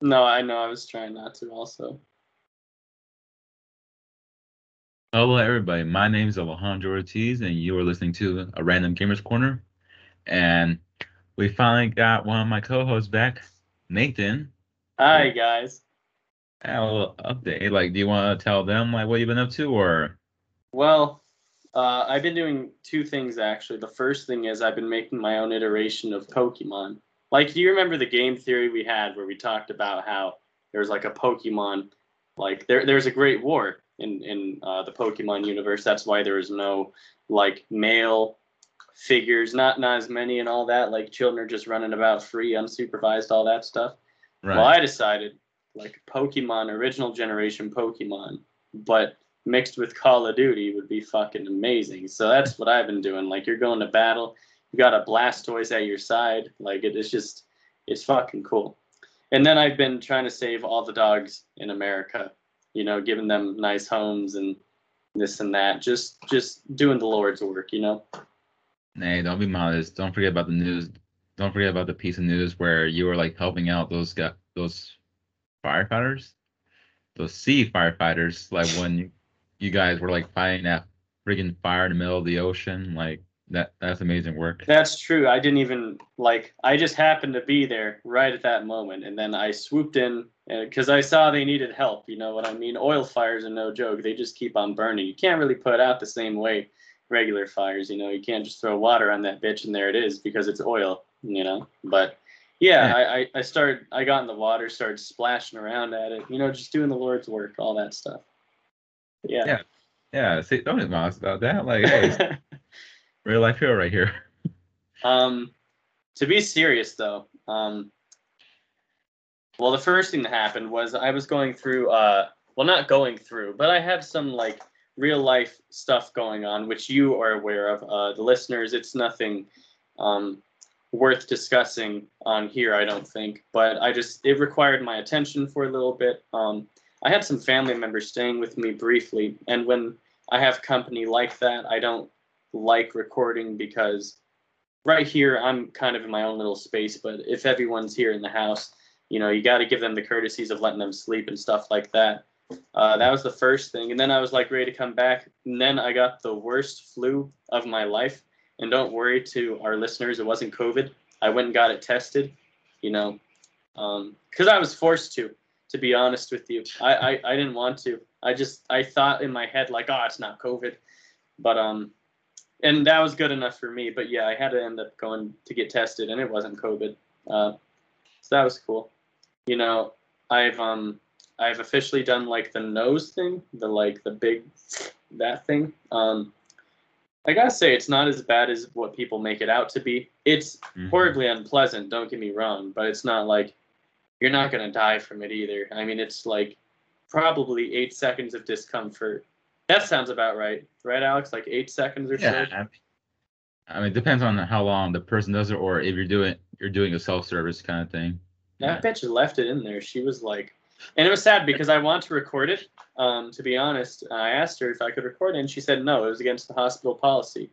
No, I know. I was trying not to. Also. Hello, everybody. My name is Alejandro Ortiz, and you are listening to a Random Gamers Corner. And we finally got one of my co-hosts back, Nathan. Hi, guys. A little update. Like, do you want to tell them like what you've been up to, or? Well, uh, I've been doing two things actually. The first thing is I've been making my own iteration of Pokemon. Like, do you remember the game theory we had where we talked about how there's like a Pokemon, like there there's a great war in in uh, the Pokemon universe. That's why there is no like male figures, not not as many and all that. Like children are just running about free, unsupervised, all that stuff. Right. Well, I decided like Pokemon, original generation Pokemon, but mixed with Call of Duty would be fucking amazing. So that's what I've been doing. Like you're going to battle, you got a Blastoise at your side. Like it is just, it's fucking cool. And then I've been trying to save all the dogs in America. You know, giving them nice homes and this and that. Just, just doing the Lord's work. You know. Hey, don't be modest. Don't forget about the news. Don't forget about the piece of news where you were like helping out those guys, those firefighters, those sea firefighters. Like when you, you guys were like fighting that friggin' fire in the middle of the ocean. Like that. That's amazing work. That's true. I didn't even like. I just happened to be there right at that moment, and then I swooped in because I saw they needed help. You know what I mean? Oil fires are no joke. They just keep on burning. You can't really put out the same way regular fires. You know, you can't just throw water on that bitch and there it is because it's oil. You know, but yeah, I, I, I started. I got in the water, started splashing around at it. You know, just doing the Lord's work, all that stuff. Yeah. Yeah. Yeah. See, don't modest about that. Like, hey, real life hero right here. Um, to be serious though, um, well, the first thing that happened was I was going through, uh, well, not going through, but I have some like real life stuff going on, which you are aware of. Uh, the listeners, it's nothing um, worth discussing on here, I don't think. But I just, it required my attention for a little bit. Um, I had some family members staying with me briefly, and when I have company like that, I don't like recording because right here I'm kind of in my own little space. But if everyone's here in the house, you know, you got to give them the courtesies of letting them sleep and stuff like that. Uh, that was the first thing, and then I was like ready to come back, and then I got the worst flu of my life. And don't worry to our listeners, it wasn't COVID. I went and got it tested, you know, because I was forced to. To be honest with you, I, I I didn't want to. I just I thought in my head like, oh, it's not COVID, but um, and that was good enough for me. But yeah, I had to end up going to get tested, and it wasn't COVID. Uh, so that was cool. You know, I've um I've officially done like the nose thing, the like the big that thing. Um, I gotta say it's not as bad as what people make it out to be. It's Mhm. horribly unpleasant. Don't get me wrong, but it's not like you're not gonna die from it either. I mean, it's like probably eight seconds of discomfort. That sounds about right, right, Alex? Like eight seconds or Yeah. so. I mean, I mean, it depends on how long the person does it, or if you're doing you're doing a self service kind of thing. That bitch left it in there. She was like, and it was sad because I want to record it. Um, to be honest, I asked her if I could record it, and she said no. It was against the hospital policy,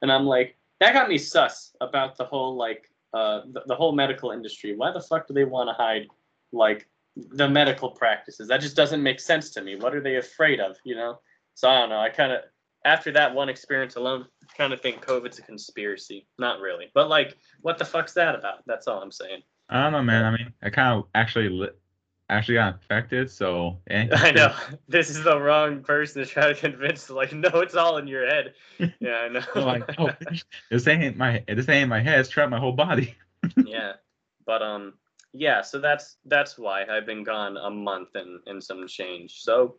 and I'm like, that got me sus about the whole like uh, the, the whole medical industry. Why the fuck do they want to hide like the medical practices? That just doesn't make sense to me. What are they afraid of? You know? So I don't know. I kind of after that one experience alone, kind of think COVID's a conspiracy. Not really, but like, what the fuck's that about? That's all I'm saying. I don't know, man. I mean, I kind of actually li- actually got infected, so eh, I know this is the wrong person to try to convince. Like, no, it's all in your head. Yeah, I know. Like, oh, this ain't my this ain't my head. It's trapped my whole body. yeah, but um, yeah. So that's that's why I've been gone a month and and some change. So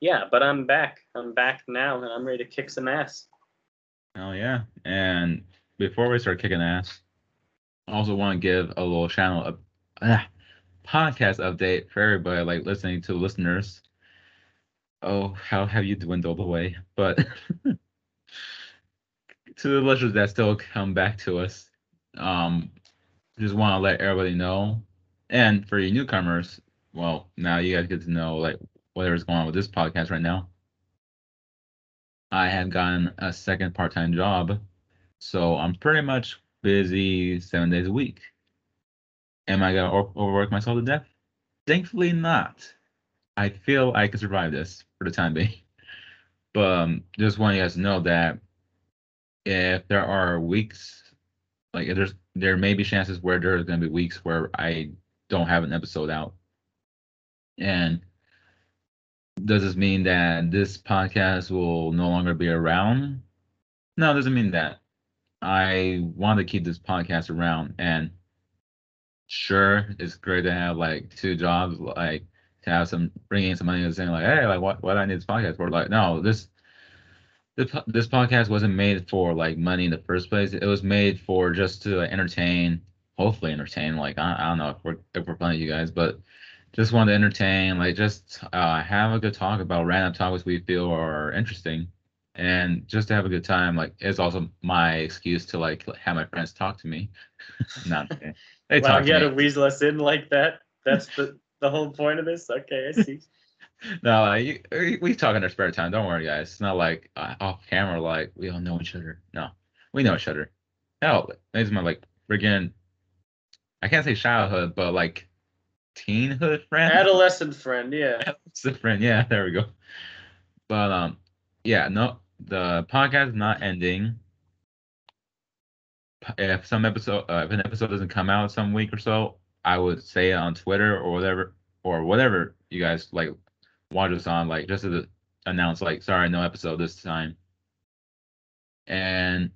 yeah, but I'm back. I'm back now, and I'm ready to kick some ass. Oh yeah. And before we start kicking ass, I also want to give a little channel a ah, podcast update for everybody like listening to listeners. Oh, how have you dwindled away? But to the listeners that still come back to us, um, just want to let everybody know. And for you newcomers, well, now you guys get to know like whatever's going on with this podcast right now. I have gotten a second part-time job, so I'm pretty much busy seven days a week. Am I gonna overwork myself to death? thankfully not. I feel I can survive this for the time being. But um, just want you guys to know that if there are weeks, like there's there may be chances where there's gonna be weeks where I don't have an episode out. And does this mean that this podcast will no longer be around? No, it doesn't mean that. I want to keep this podcast around and sure it's great to have like two jobs like to have some bringing some money and saying like hey like what what I need this podcast for like no this this this podcast wasn't made for like money in the first place it was made for just to entertain hopefully entertain like I, I don't know if we're if we're funny you guys but just want to entertain like just uh, have a good talk about random topics we feel are interesting. And just to have a good time like it's also my excuse to like have my friends talk to me. Not they wow, talk you to gotta weasel us in like that. That's the the whole point of this. Okay, I see. no like, we- we talk in our spare time. Don't worry guys. It's not like uh, off camera like we all know each other. No we know each other. Hell it's my like friggin i can't say childhood but like teenhood friend Adolescent friend, yeah. It's friend. Yeah, there we go. But um, yeah, no, the podcast is not ending. If some episode, uh, if an episode doesn't come out some week or so, I would say it on Twitter or whatever, or whatever you guys like watch us on, like just to announce, like, sorry, no episode this time. And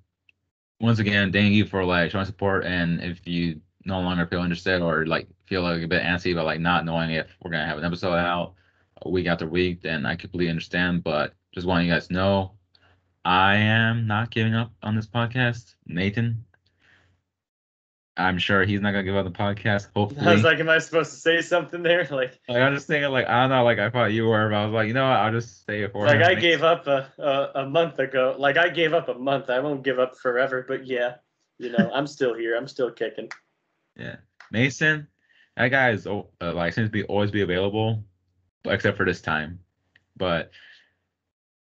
once again, thank you for like showing support. And if you no longer feel interested or like feel like a bit antsy about like not knowing if we're gonna have an episode out week after week, then I completely understand. But just want you guys to know, I am not giving up on this podcast. Nathan, I'm sure he's not gonna give up the podcast. Hopefully, I was like, am I supposed to say something there? Like, Like, I'm just thinking, like I don't know, like I thought you were, but I was like, you know what? I'll just say it for like him. I gave up a, a a month ago. Like I gave up a month. I won't give up forever, but yeah, you know, I'm still here. I'm still kicking. Yeah, Mason, that guy is uh, like seems to be always be available, except for this time. But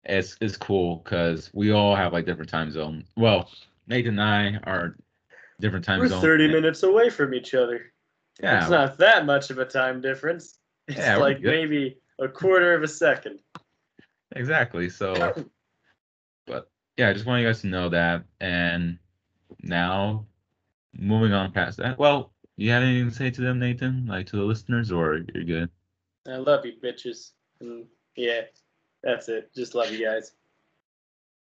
it's it's cool because we all have like different time zone. Well, Nathan and I are different time We're zone. 30 minutes away from each other. Yeah, It's not that much of a time difference. It's Yeah, like maybe a quarter of a second. exactly. So, but yeah, I just want you guys to know that. And now, moving on past that. Well, you have anything to say to them, Nathan? Like to the listeners, or you're good? I love you, bitches. And yeah, that's it. Just love you guys.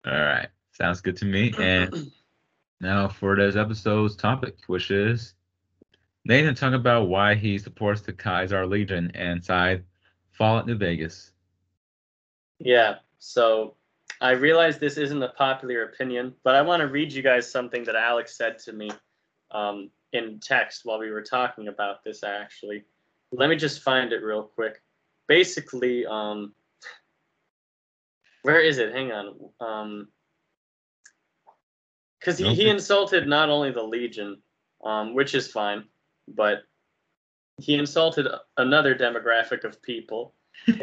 All right, sounds good to me. And now for this episode's topic, which is Nathan talk about why he supports the Kaiser Legion and side Fallout New Vegas. Yeah. So I realize this isn't a popular opinion, but I want to read you guys something that Alex said to me um, in text while we were talking about this. Actually, let me just find it real quick. Basically, um, where is it? Hang on. Um, because he, he insulted not only the Legion, um, which is fine, but he insulted another demographic of people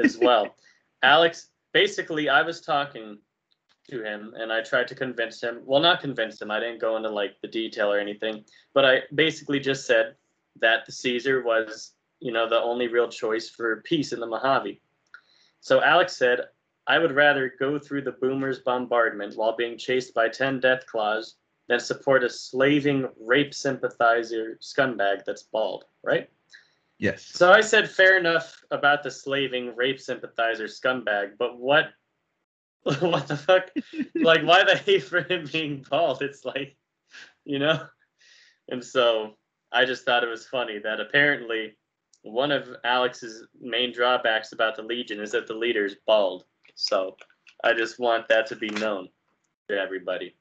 as well. Alex, basically, I was talking to him and I tried to convince him. Well, not convince him. I didn't go into like the detail or anything, but I basically just said that the Caesar was, you know, the only real choice for peace in the Mojave. So Alex said, I would rather go through the boomers' bombardment while being chased by 10 death claws than support a slaving rape sympathizer scumbag that's bald, right? Yes. So I said fair enough about the slaving rape sympathizer scumbag, but what what the fuck? like why the hate for him being bald? It's like, you know? And so I just thought it was funny that apparently one of Alex's main drawbacks about the Legion is that the leader is bald. So I just want that to be known to everybody.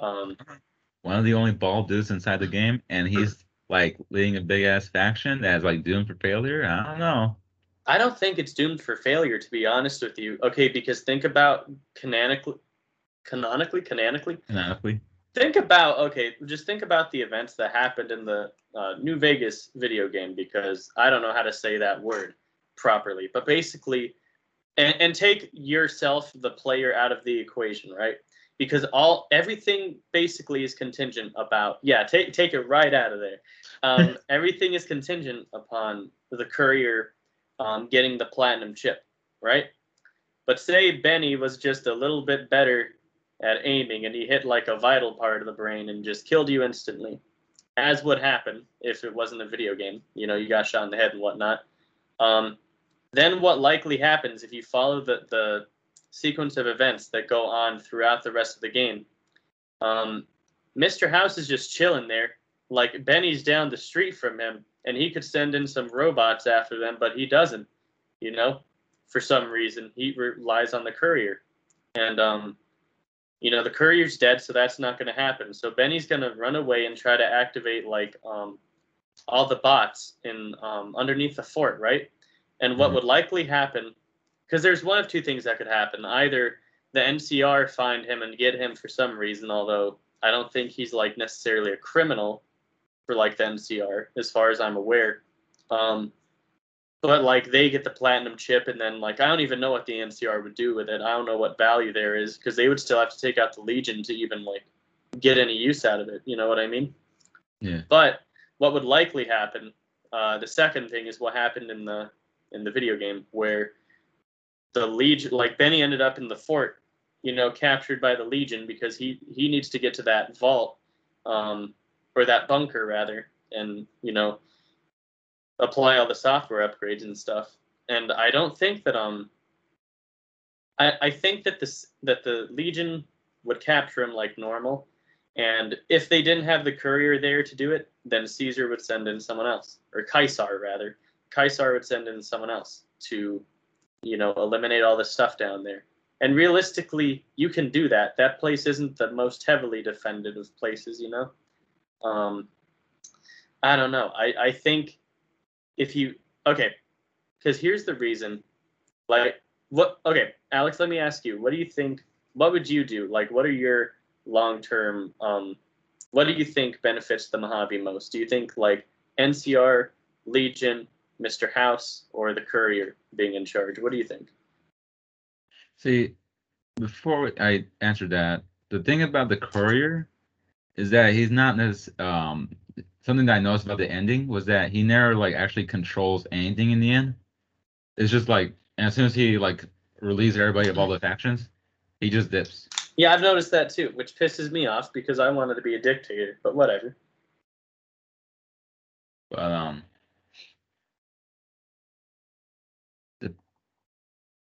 Um, One of the only bald dudes inside the game, and he's like leading a big ass faction that's like doomed for failure. I don't know. I don't think it's doomed for failure, to be honest with you. Okay, because think about canonically, canonically, canonically. Canonically. Think about okay, just think about the events that happened in the uh, New Vegas video game because I don't know how to say that word properly, but basically, and, and take yourself, the player, out of the equation, right? because all everything basically is contingent about yeah take take it right out of there um, everything is contingent upon the courier um, getting the platinum chip right but say benny was just a little bit better at aiming and he hit like a vital part of the brain and just killed you instantly as would happen if it wasn't a video game you know you got shot in the head and whatnot um, then what likely happens if you follow the, the sequence of events that go on throughout the rest of the game. Um, Mr. House is just chilling there, like Benny's down the street from him, and he could send in some robots after them, but he doesn't. You know, for some reason, he relies on the courier, and um, you know the courier's dead, so that's not going to happen. So Benny's going to run away and try to activate like um, all the bots in um, underneath the fort, right? And what mm-hmm. would likely happen because there's one of two things that could happen. Either the NCR find him and get him for some reason, although I don't think he's like necessarily a criminal for like the NCR, as far as I'm aware. Um, but like they get the platinum chip, and then like I don't even know what the NCR would do with it. I don't know what value there is because they would still have to take out the Legion to even like get any use out of it. You know what I mean? Yeah. But what would likely happen? Uh, the second thing is what happened in the in the video game where the legion like benny ended up in the fort you know captured by the legion because he he needs to get to that vault um or that bunker rather and you know apply all the software upgrades and stuff and i don't think that um i i think that this that the legion would capture him like normal and if they didn't have the courier there to do it then caesar would send in someone else or caesar rather caesar would send in someone else to you know, eliminate all the stuff down there. And realistically, you can do that. That place isn't the most heavily defended of places, you know. Um, I don't know. I I think if you okay, because here's the reason. Like what? Okay, Alex, let me ask you. What do you think? What would you do? Like, what are your long term? Um, what do you think benefits the Mojave most? Do you think like NCR, Legion, Mr. House or the courier being in charge? What do you think? See, before I answer that, the thing about the courier is that he's not as um something that I noticed about the ending was that he never like actually controls anything in the end. It's just like as soon as he like relieves everybody of all the factions, he just dips. Yeah, I've noticed that too, which pisses me off because I wanted to be a dictator, but whatever. But um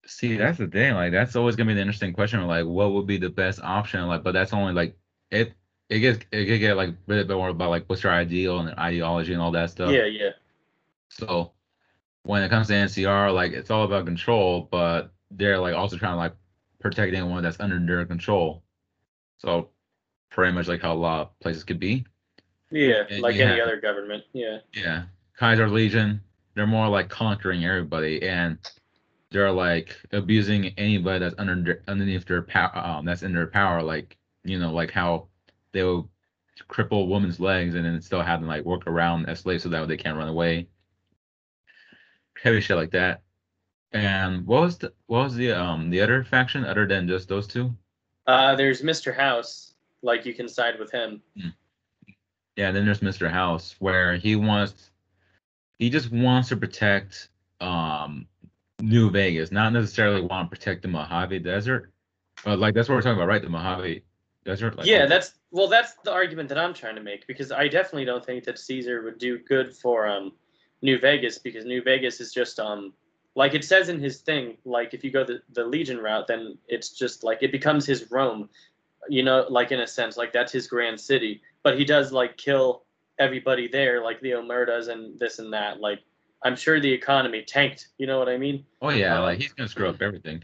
See, that's the thing. Like, that's always gonna be the interesting question. Like, what would be the best option? Like, but that's only like it. It gets it could get like a bit more about like what's your ideal and ideology and all that stuff. Yeah, yeah. So when it comes to NCR, like it's all about control, but they're like also trying to like protect anyone that's under their control. So pretty much like how a lot of places could be. Yeah, and like any have, other government. Yeah. Yeah. Kaiser Legion, they're more like conquering everybody and they're like abusing anybody that's under underneath their power um, that's in their power like you know like how they will cripple a woman's legs and then still have them like work around as slaves so that they can't run away heavy shit like that and what was the what was the um the other faction other than just those two uh there's mr house like you can side with him hmm. yeah then there's mr house where he wants he just wants to protect um New Vegas, not necessarily want to protect the Mojave Desert. But like that's what we're talking about, right? The Mojave Desert. Like, yeah, that's well, that's the argument that I'm trying to make because I definitely don't think that Caesar would do good for um New Vegas because New Vegas is just um like it says in his thing, like if you go the, the Legion route, then it's just like it becomes his Rome, you know, like in a sense, like that's his grand city. But he does like kill everybody there, like the Omertas and this and that. Like I'm sure the economy tanked. You know what I mean? Oh yeah, um, like he's gonna screw up everything.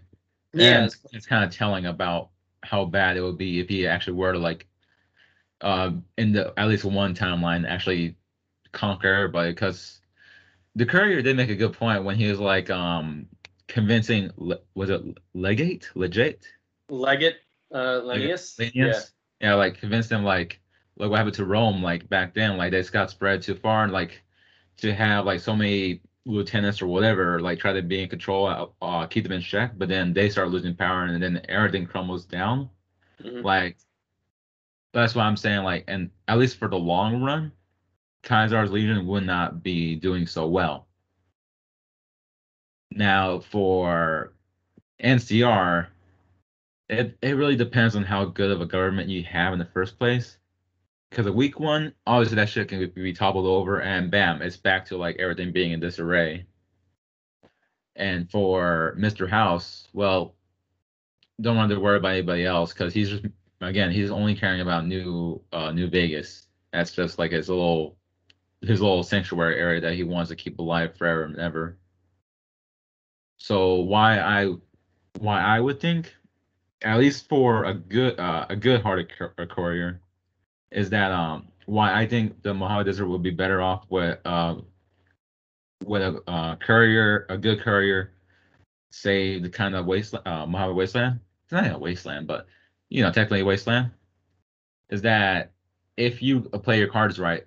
Yeah, and it's, it's kind of telling about how bad it would be if he actually were to like, uh, in the at least one timeline actually conquer everybody. Because the courier did make a good point when he was like, um, convincing was it legate legate legate uh Lanius yeah. yeah like convinced him like look what happened to Rome like back then like they just got spread too far and like to have like so many lieutenants or whatever like try to be in control uh, uh, keep them in check but then they start losing power and then everything crumbles down Mhm. Like that's why I'm saying like, and at least for the long run, Kaisar's Legion would not be doing so well. Now for NCR, it it really depends on how good of a government you have in the first place. Because a weak one, obviously that shit can be, toppled over, and bam, it's back to like everything being in disarray. And for Mr. House, well, don't want to worry about anybody else because he's just again he's only caring about new uh New Vegas. That's just like his little his little sanctuary area that he wants to keep alive forever and ever. So why I why I would think at least for a good uh, a good hearted cour- courier is that um why I think the Mojave Desert would be better off with uh with a uh, courier a good courier say the kind of wasteland uh, Mojave wasteland. It's not a wasteland but you know technically wasteland. Is that if you play your cards right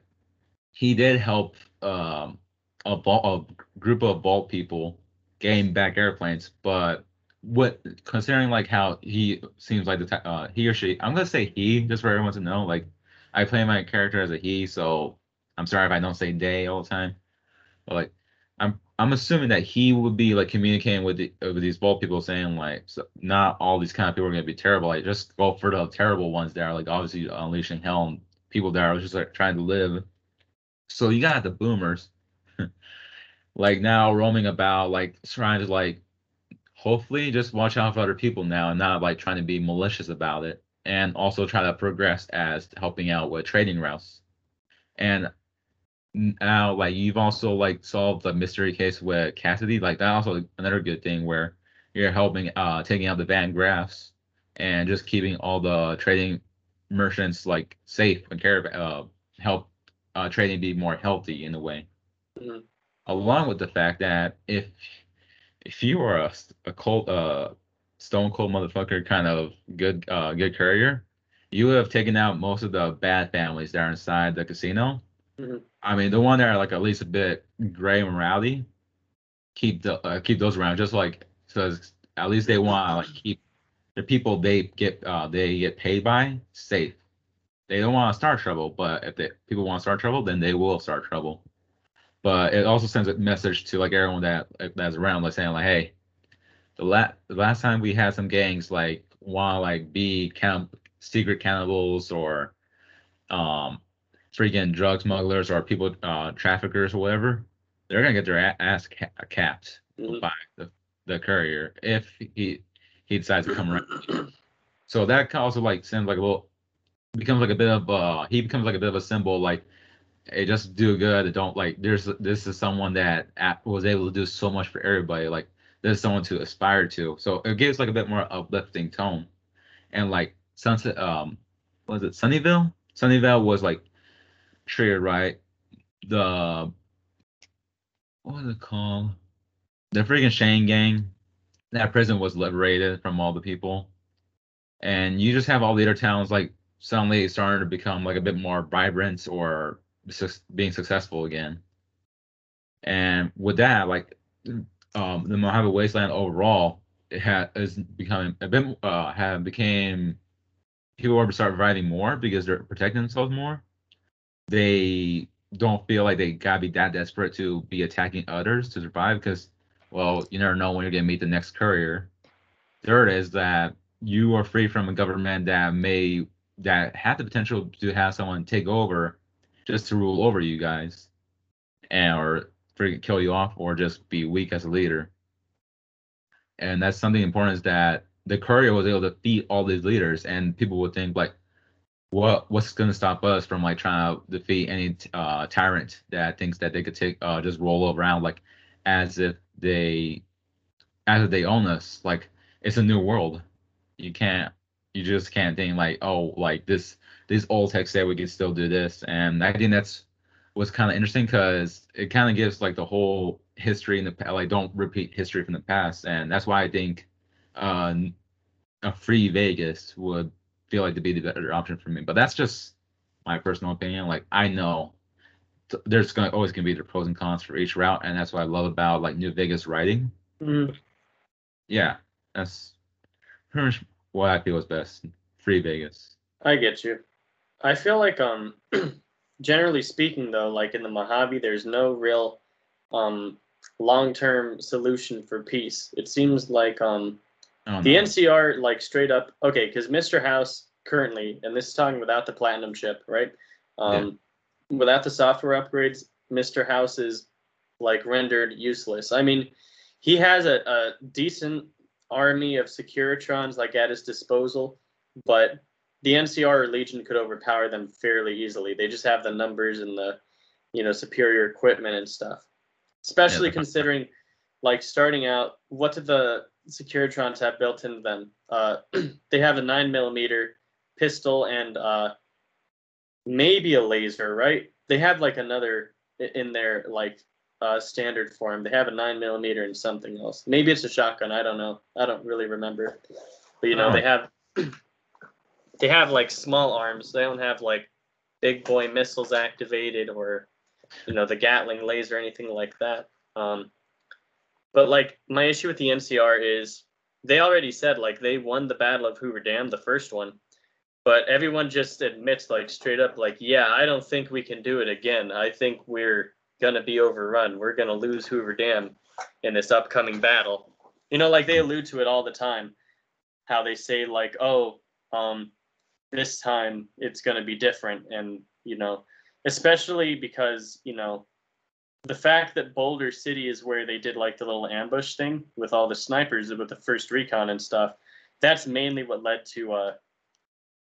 he did help um a, a group of vault people gain back airplanes but what considering like how he seems like the uh he or she I'm gonna say he just for everyone to know like I play my character as a he so I'm sorry if I don't say they all the time but like I'm I'm assuming that he would be like communicating with the, with these vault people saying like so not all these kind of people are gonna be terrible like just go for the terrible ones that are like obviously unleashing hell and people that are just like trying to live. So you got the boomers like now roaming about like trying to like hopefully just watch out for other people now and not like trying to be malicious about it and also try to progress as helping out with trading routes. And now like you've also like solved the mystery case with cassidy. Like that also another good thing where you're helping uh taking out the Van Graffs and just keeping all the trading merchants like safe and care of uh help uh trading be more healthy in a way. Mhm. along with the fact that if if you are a, a cold uh stone cold motherfucker kind of good uh good courier you would have taken out most of the bad families that are inside the casino. Mhm. i mean the one that are like at least a bit gray and rowdy, keep the uh, keep those around just like because at least they want to like keep the people they get uh they get paid by safe. They don't want to start trouble but if the people want to start trouble then they will start trouble. But it also sends a message to like everyone that that's around, like saying like, hey, the last the last time we had some gangs like want like be count secret cannibals or um freaking drug smugglers or people uh traffickers or whatever, they're gonna get their ass ca- capped Mhm. by the the courier if he he decides to come around. So that also like sends like a little becomes like a bit of uh he becomes like a bit of a symbol like hey just do good don't like there's this is someone that was able to do so much for everybody like there's someone to aspire to. So it gives like a bit more uplifting tone. And like sunset um was it sunnyvale? Sunnyvale was like treated right? The what was it called? The freaking shane gang. That prison was liberated from all the people. And you just have all the other towns like suddenly starting to become like a bit more vibrant or suc- being successful again. And with that, like um, the Mojave Wasteland overall, it had is becoming a bit uh have became people are start providing more because they're protecting themselves more. They don't feel like they gotta be that desperate to be attacking others to survive because well you never know when you're gonna meet the next courier. Third is that you are free from a government that may that have the potential to have someone take over just to rule over you guys and or freaking kill you off or just be weak as a leader. And that's something important is that the courier was able to defeat all these leaders and people would think like what what's going to stop us from like trying to defeat any uh, tyrant that thinks that they could take uh, just roll around like as if they as if they own us? Like it's a new world. You can't you just can't think like oh like this this old texts say we can still do this. And i think that's what's kind of interesting because it kind of gives like the whole history in the pa- like don't repeat history from the past and that's why i think uh a free vegas would feel like to be the better option for me but that's just my personal opinion like i know t- there's gonna always gonna be the pros and cons for each route and that's what i love about like new vegas writing Mhm. yeah that's pretty much what i feel is best free Vegas. I get you. I feel like um generally speaking though, like in the Mojave, there's no real um long term solution for peace. It seems like um Oh, the no. NCR like straight up okay, because Mr. House currently, and this is talking without the platinum chip, right? Um without the software upgrades, Mr. House is like rendered useless. I mean, he has a, a decent army of Securitrons like at his disposal, but the NCR or Legion could overpower them fairly easily. They just have the numbers and the, you know, superior equipment and stuff. Especially Yeah. considering, like, starting out, what did the Securitrons have built into them? Uh, they have a nine millimeter pistol and uh, maybe a laser, right? They have like another in their like uh, standard form. They have a nine millimeter and something else. Maybe it's a shotgun. I don't know. I don't really remember. But you know, Oh. they have they have like small arms. They don't have like big boy missiles activated or you know the Gatling laser or anything like that. Um, but like my issue with the NCR is they already said like they won the Battle of Hoover Dam, the first one, but everyone just admits like straight up like yeah I don't think we can do it again. I think we're gonna be overrun. We're gonna lose Hoover Dam in this upcoming battle. You know, like they allude to it all the time. How they say like, oh, um, this time it's gonna be different, and you know, especially because you know, the fact that Boulder City is where they did like the little ambush thing with all the snipers with the first recon and stuff. That's mainly what led to uh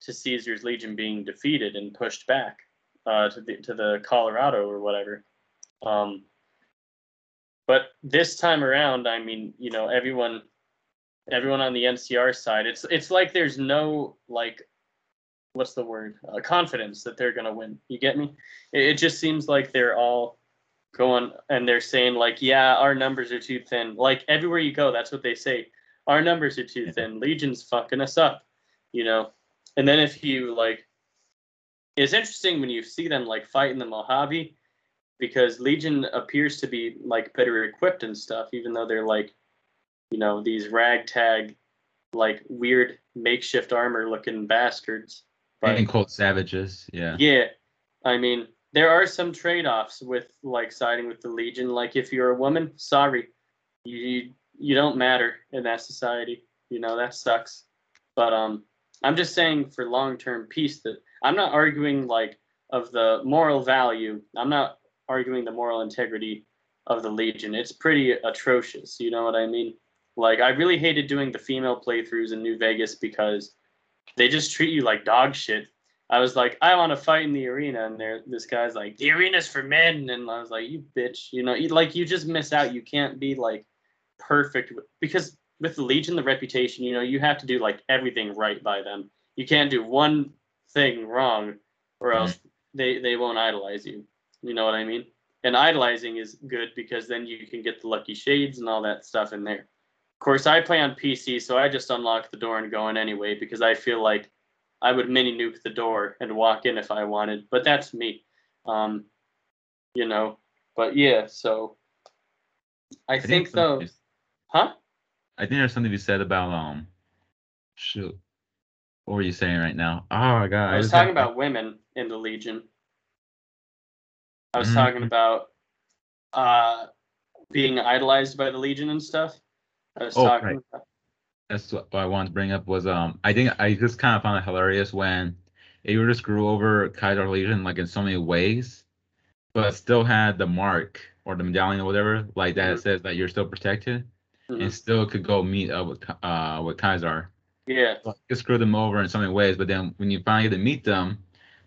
to Caesar's Legion being defeated and pushed back uh, to the to the Colorado or whatever. Um, but this time around, I mean, you know, everyone, everyone on the NCR side, it's it's like there's no like, what's the word? Uh, confidence that they're gonna win. You get me? It, it just seems like they're all going and they're saying like, yeah, our numbers are too thin. Like everywhere you go, that's what they say. Our numbers are too thin. Legion's fucking us up, you know. And then if you like, it's interesting when you see them like fight in the Mojave because Legion appears to be like better equipped and stuff, even though they're like, you know, these ragtag, like weird makeshift armor looking bastards. But And quote savages. Yeah. yeah, I mean, there are some trade offs with like siding with the Legion. Like if you're a woman, sorry, you you don't matter in that society. You know that sucks. But um, I'm just saying for long term peace that I'm not arguing like of the moral value. I'm not arguing the moral integrity of the Legion. It's pretty atrocious. You know what I mean? Like I really hated doing the female playthroughs in New Vegas because they just treat you like dog shit. I was like, I want to fight in the arena, and there, this guy's like, the arena's for men, and I was like, you bitch, you know, you, like you just miss out. You can't be like perfect because with the Legion, the reputation, you know, you have to do like everything right by them. You can't do one thing wrong, or mm-hmm. else they they won't idolize you. You know what I mean? And idolizing is good because then you can get the lucky shades and all that stuff in there. Of course, I play on PC, so I just unlock the door and go in anyway because I feel like I would mini nuke the door and walk in if I wanted. But that's me, um, you know. But yeah, so I, think there's though, huh? I think there's something you said about um. Shoot. What were you saying right now? Oh my god. I was just talking had- about women in the Legion. I was Mhm. talking about uh, being idolized by the Legion and stuff. I was Oh, talking. right. about- that's what I wanted to bring up was um I think I just kind of found it hilarious when just grew over Kaiser Legion like in so many ways, but still had the mark or the medallion or whatever like that Mhm. says that you're still protected Mhm. and still could go meet up with uh with Kaiser. Yeah, You screwed them over in so many ways, but then when you finally get to meet them,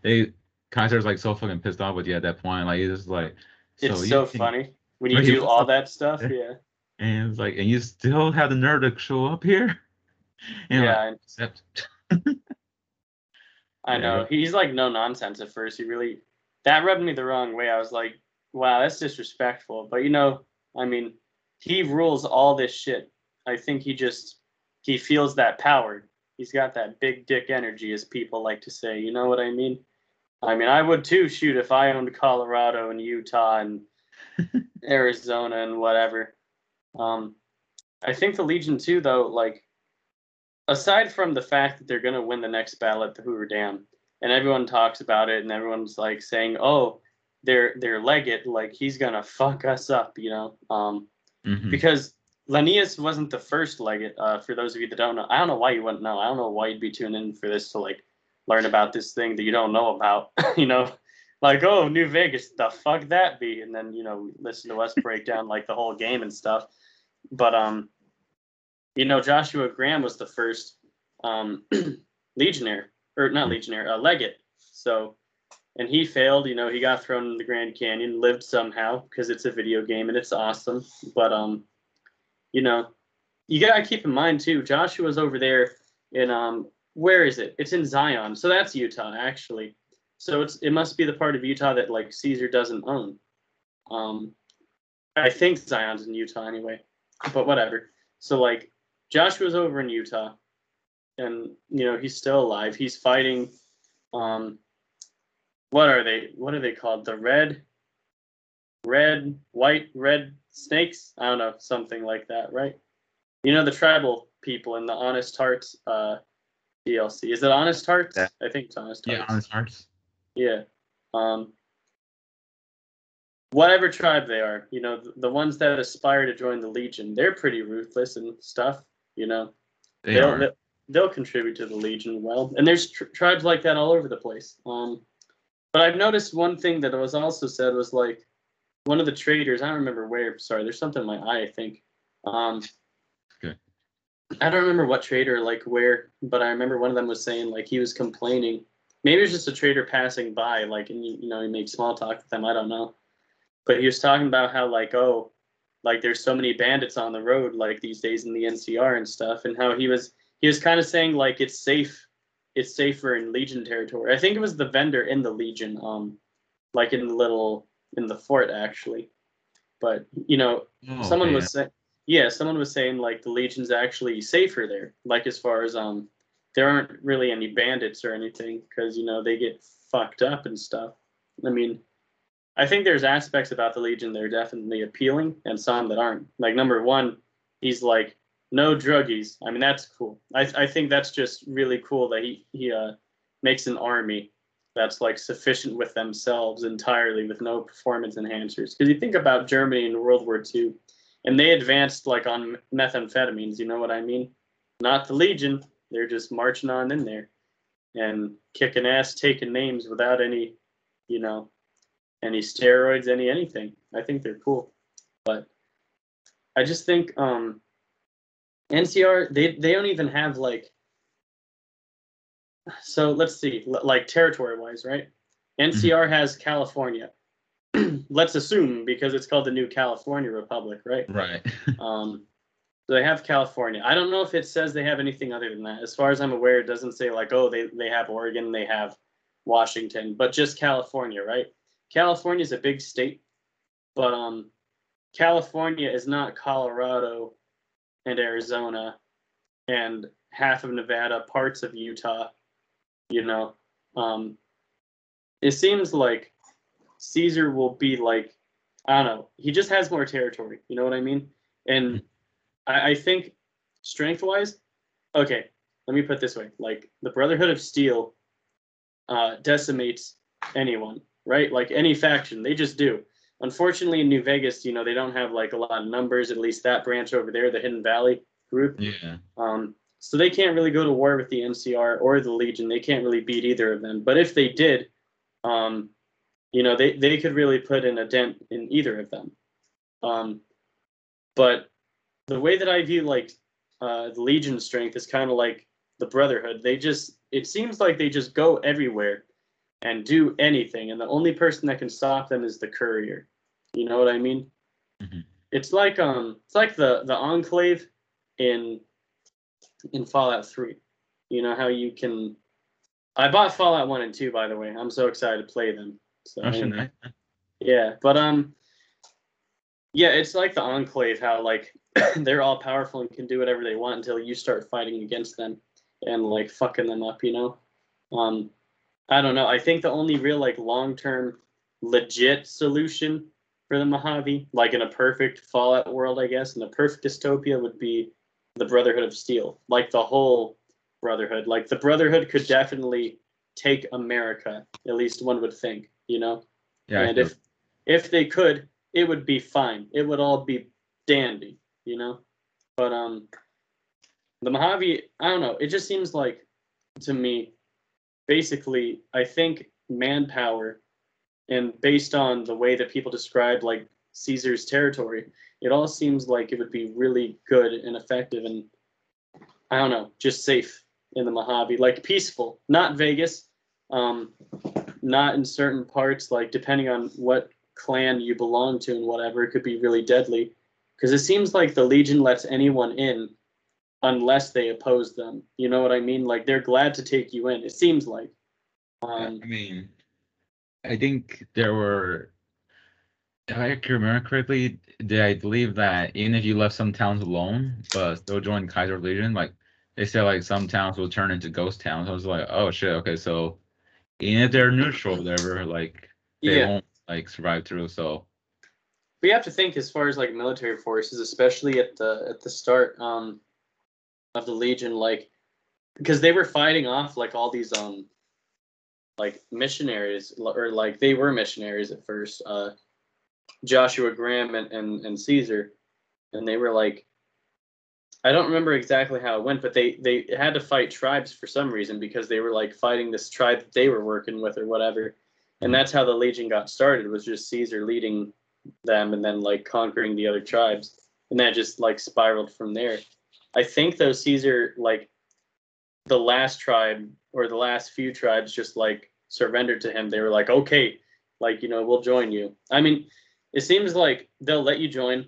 they Kaiser's like so fucking pissed off with you at that point. Like he's just like it's so funny when you do all that stuff. Yeah, And it's like, and you still have the nerve to show up here? And yeah. like, I- except I know. He's like no nonsense at first. He really that rubbed me the wrong way. I was like, wow, that's disrespectful. But you know, I mean, he rules all this shit. I think he just he feels that power. He's got that big dick energy, as people like to say. You know what I mean? I mean, I would too shoot if I owned Colorado and Utah and Arizona and whatever. Um, I think the Legion too, though, like aside from the fact that they're gonna win the next battle at the Hoover Dam, and everyone talks about it, and everyone's like saying, "Oh, their their legate, like he's gonna fuck us up," you know, um, Mhm. because Lanius wasn't the first legate. Uh, for those of you that don't know, I don't know why you wouldn't know. I don't know why you'd be tuning in for this to like learn about this thing that you don't know about. you know, like oh, New Vegas, the fuck that be, and then you know listen to us break down like the whole game and stuff. But um, you know, Joshua Graham was the first um legionnaire or not legionnaire, uh, legate. So, and he failed. You know, he got thrown in the Grand Canyon, lived somehow because it's a video game and it's awesome. But um, you know, you gotta keep in mind too. Joshua's over there in um, where is it? It's in Zion, so that's Utah actually. So it's it must be the part of Utah that like Caesar doesn't own. Um, I think Zion's in Utah anyway, but whatever. So like Joshua's over in Utah, and you know he's still alive. He's fighting. Um, what are they? What are they called? The red, red, white, red snakes. I don't know, something like that, right? You know the tribal people in the Honest Hearts uh, DLC. Is it Honest Hearts? Yeah. I think it's Honest Hearts. Yeah, honest hearts. Yeah. Um, whatever tribe they are, you know, the, the ones that aspire to join the Legion, they're pretty ruthless and stuff, you know. They they'll, are. they'll contribute to the Legion well, and there's tr- tribes like that all over the place. Um, but I've noticed one thing that was also said was like one of the traders. I don't remember where. Sorry, there's something in my eye. I think. Um, Good. I don't remember what trader like where, but I remember one of them was saying like he was complaining. Maybe it was just a trader passing by, like, and you, you know, he makes small talk with them. I don't know, but he was talking about how like oh, like there's so many bandits on the road like these days in the NCR and stuff, and how he was he was kind of saying like it's safe, it's safer in Legion territory. I think it was the vendor in the Legion, um, like in the little in the fort actually, but you know Oh, someone okay, was saying yeah someone was saying like the legion's actually safer there like as far as um there aren't really any bandits or anything because you know they get fucked up and stuff. I mean i think there's aspects about the legion that are definitely appealing and some that aren't. Like number one he's like no druggies. I mean that's cool. I, I think that's just really cool that he he uh makes an army that's like sufficient with themselves entirely with no performance enhancers. Because you think about germany in world war ii and they advanced like on methamphetamines you know what i mean? Not the legion. They're just marching on in there and kicking ass taking names without any you know any steroids any anything i think they're cool but i just think um ncr they they don't even have like so let's see l- like territory wise right ncr has california let's assume because it's called the new california republic right Right. um, so they have California. I don't know if it says they have anything other than that. As far as I'm aware, it doesn't say like, oh, they, they have Oregon, they have Washington, but just California, right? California is a big state, but um, California is not Colorado and Arizona and half of Nevada, parts of Utah. You know, um, it seems like Caesar will be like, I don't know, he just has more territory. You know what I mean? And I, I think strength wise, okay, let me put it this way: like the Brotherhood of Steel uh, decimates anyone, right? Like any faction, they just do. Unfortunately, in New Vegas, you know, they don't have like a lot of numbers. At least that branch over there, the Hidden Valley group. Yeah. Um, so they can't really go to war with the NCR or the Legion. They can't really beat either of them. But if they did, um, you know, they, they could really put in a dent in either of them. Um, but the way that I view like uh, the Legion strength is kind of like the Brotherhood. They just it seems like they just go everywhere and do anything, and the only person that can stop them is the Courier. You know what I mean? Mhm. It's like um, it's like the the Enclave in in Fallout Three. You know how you can. I bought Fallout One and Two, by the way. I'm so excited to play them. So Oh, shit, yeah, but um, yeah, it's like the Enclave, how like they're all powerful and can do whatever they want until you start fighting against them and like fucking them up, you know. Um, I don't know. I think the only real like long term legit solution for the Mojave, like in a perfect Fallout world, I guess, in a perfect dystopia, would be the Brotherhood of Steel. Like the whole brotherhood. Like the brotherhood could definitely take America. At least one would think, you know. Yeah, and if if they could, it would be fine. It would all be dandy, you know. But um, the Mojave, I don't know. It just seems like to me, basically, I think manpower, and based on the way that people describe like Caesar's territory, it all seems like it would be really good and effective, and I don't know, just safe in the Mojave, like peaceful, not Vegas. Um, not in certain parts, like depending on what clan you belong to and whatever, it could be really deadly. Because it seems like the Legion lets anyone in unless they oppose them. You know what I mean? Like they're glad to take you in. It seems like. Um, I mean, I think there were, if I can remember correctly, did I believe that even if you left some towns alone, but still joined Kaiser Legion, like they said, like some towns will turn into ghost towns. I was like, oh shit, okay, so even if they're neutral, whatever, like they yeah. won't like survive through. So we have to think as far as like military forces, especially at the at the start um, of the Legion, like because they were fighting off like all these um like missionaries or like they were missionaries at first, uh, Joshua Graham and, and and Caesar, and they were like I don't remember exactly how it went, but they they had to fight tribes for some reason because they were like fighting this tribe that they were working with or whatever. And that's how the Legion got started was just Caesar leading them and then like conquering the other tribes. And that just like spiraled from there. I think though Caesar like the last tribe or the last few tribes just like surrendered to him. They were like, okay, like, you know, we'll join you. I mean, it seems like they'll let you join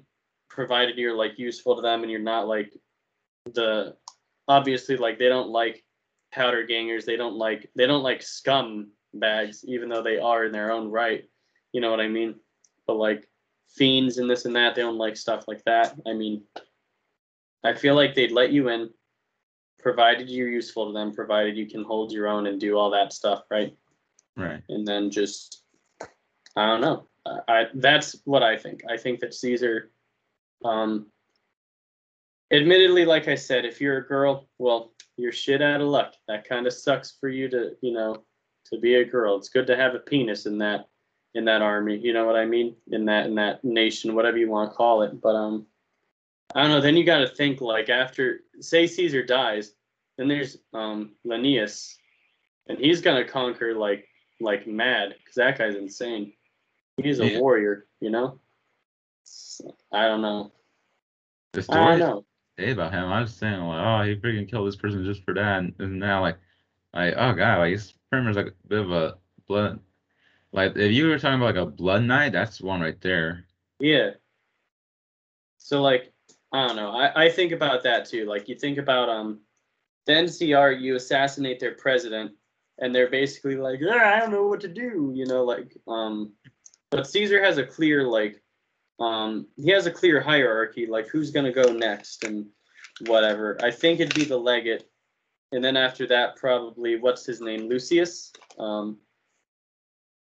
provided you're like useful to them and you're not like the obviously like they don't like powder gangers they don't like they don't like scum bags even though they are in their own right you know what i mean but like fiends and this and that they don't like stuff like that i mean i feel like they'd let you in provided you're useful to them provided you can hold your own and do all that stuff right right, and then just I don't know. I, I that's what I think. I think that Caesar, um, admittedly, like I said, if you're a girl, well, you're shit out of luck. That kind of sucks for you to, you know, to be a girl. It's good to have a penis in that in that army. You know what I mean? In that in that nation, whatever you want to call it. But um, I don't know. Then you got to think like after say Caesar dies, then there's um Lanius, and he's gonna conquer like like mad because that guy's insane. He's a Yeah. warrior, you know. So, I don't know. the I don't know. say about him. I was saying like, oh, he freaking killed this person just for that, and, and now like, like, oh god, like he's pretty much like a bit of a blood. Like if you were talking about like a blood knight, that's one right there. Yeah. So like, I don't know. I, I think about that too. Like you think about um the NCR, you assassinate their president, and they're basically like, yeah, I don't know what to do, you know, like um but Caesar has a clear like um he has a clear hierarchy, like who's gonna go next and whatever. I think it'd be the legate. And then after that, probably what's his name? Lucius. Um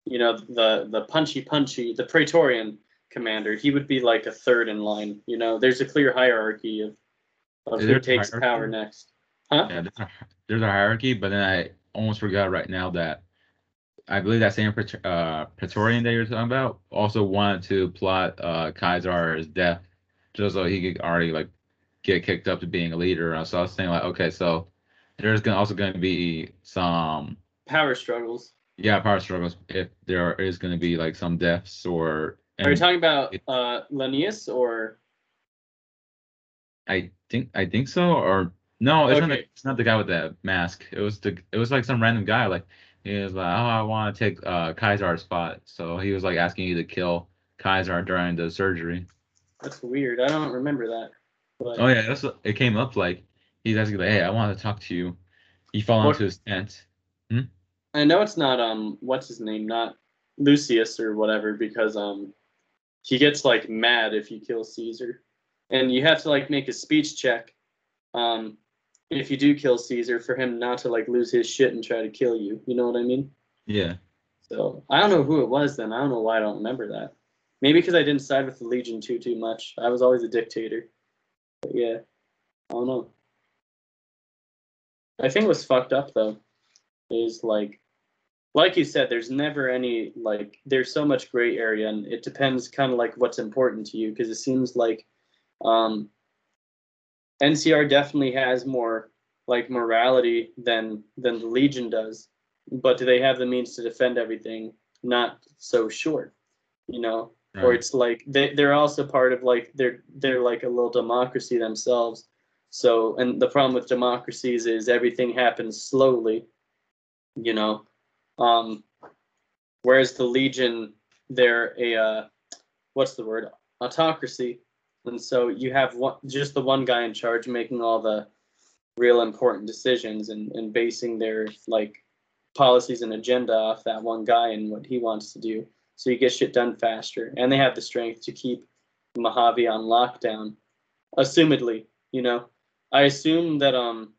you know, the the punchy punchy, the Praetorian commander, he would be like a third in line. You know, there's a clear hierarchy of of who takes hierarchy? power next. Huh? Yeah, there's a, there's a hierarchy, but then I almost forgot right now that I believe that same uh, Praetorian that you're talking about also wanted to plot uh, Kaiser's death just so he could already like get kicked up to being a leader. So I was saying like, okay, so there's gonna also going to be some Power struggles. yeah power struggles if there is going to be like some deaths or. Are you talking about it- uh Lanius or I think I think so or no, it's not the, it's not the guy with the mask. It was the it was like some random guy like he was like, oh, I want to take uh Kaiser's spot. So he was like asking you to kill Kaiser during the surgery. that's weird. I don't remember that. But Oh yeah, that's what- it came up like he's asking like, hey, I want to talk to you. He fell What- into his tent. I know it's not um what's his name, not Lucius or whatever, because um he gets like mad if you kill Caesar. And you have to like make a speech check. Um if you do kill Caesar for him not to like lose his shit and try to kill you. You know what I mean? Yeah. So I don't know who it was then. I don't know why I don't remember that. Maybe because I didn't side with the Legion too too much. I was always a dictator. But yeah. I don't know. I think what's fucked up though is like, like you said, there's never any like there's so much gray area, and it depends kind of like what's important to you because it seems like um, NCR definitely has more like morality than than the Legion does, but do they have the means to defend everything? Not so sure, you know. Or it's like they they're also part of like they're they're like a little democracy themselves. So and the problem with democracies is everything happens slowly, you know. Um, whereas the Legion, they're a uh, what's the word autocracy, and so you have one just the one guy in charge making all the real important decisions and, and basing their like policies and agenda off that one guy and what he wants to do. So you get shit done faster, and they have the strength to keep Mojave on lockdown, assumedly. You know, I assume that um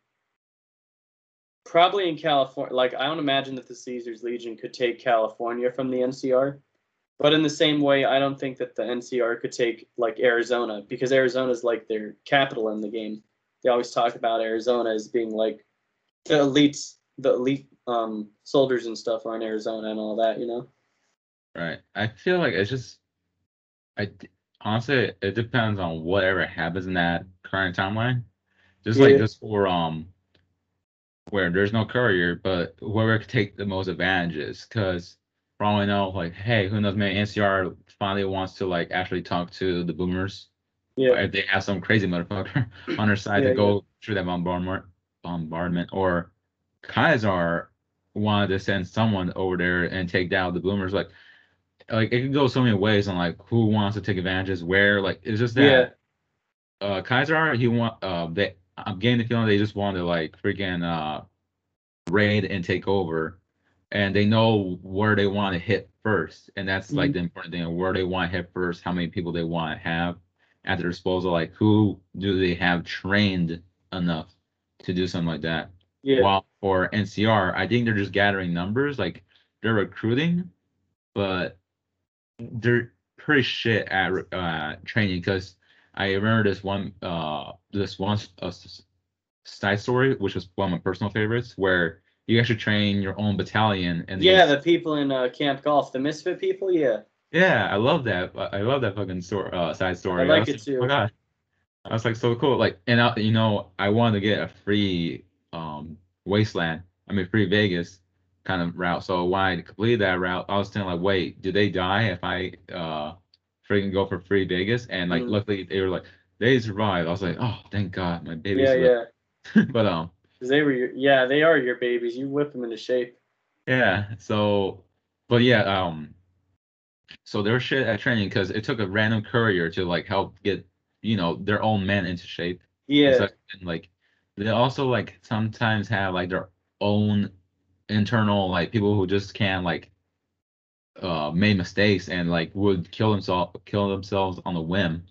probably in California, like I don't imagine that the Caesars Legion could take California from the NCR. But in the same way, I don't think that the NCR could take like Arizona because Arizona is like their capital in the game. They always talk about Arizona as being like the elites, the elite um, soldiers and stuff are in Arizona and all that, you know. Right. I feel like it's just, I honestly, it depends on whatever happens in that current timeline. Just like Yeah. this for um, where there's no courier, but whoever could take the most advantages. Because for all I know, like, hey, who knows? Maybe NCR finally wants to like actually talk to the boomers. Yeah, If they have some crazy motherfucker on their side Yeah, to go through that bombardment, bombardment, or Kaiser wanted to send someone over there and take down the boomers, like like it could go so many ways on like who wants to take advantages where like it's just yeah, that uh Kaiser he want uh they I'm getting the feeling they just want to like freaking uh raid and take over. And they know where they want to hit first. And that's like the important thing where they want to hit first how many people they want to have at their disposal like who do they have trained enough to do something like that? Yeah, while for NCR, I think they're just gathering numbers, like they're recruiting, but they're pretty shit at uh, training. Because I remember this one, uh, this one uh, side story, which was one of my personal favorites, where you actually train your own battalion. And yeah. The people in uh, Camp Golf, the Misfit people, yeah, yeah, I love that. I I love that fucking story, uh, side story. I like was it too. Oh my god, I was like so cool. Like, and I, you know, I wanted to get a free um wasteland. I mean, free Vegas kind of route. So when I completed that route, I was thinking like, wait, do they die if I uh freaking go for free Vegas? And like, Mm. luckily they were like, they survived. I was like, oh, thank God, my babies. yeah, lived." yeah. but um, they were your, yeah, they are your babies. You whip them into shape. Yeah. So, but yeah, um, so they're shit at training because it took a random courier to like help get, you know, their own men into shape. Yeah, and like they also like sometimes have like their own internal like people who just can't like uh made mistakes and like would kill themselves kill themselves on a whim.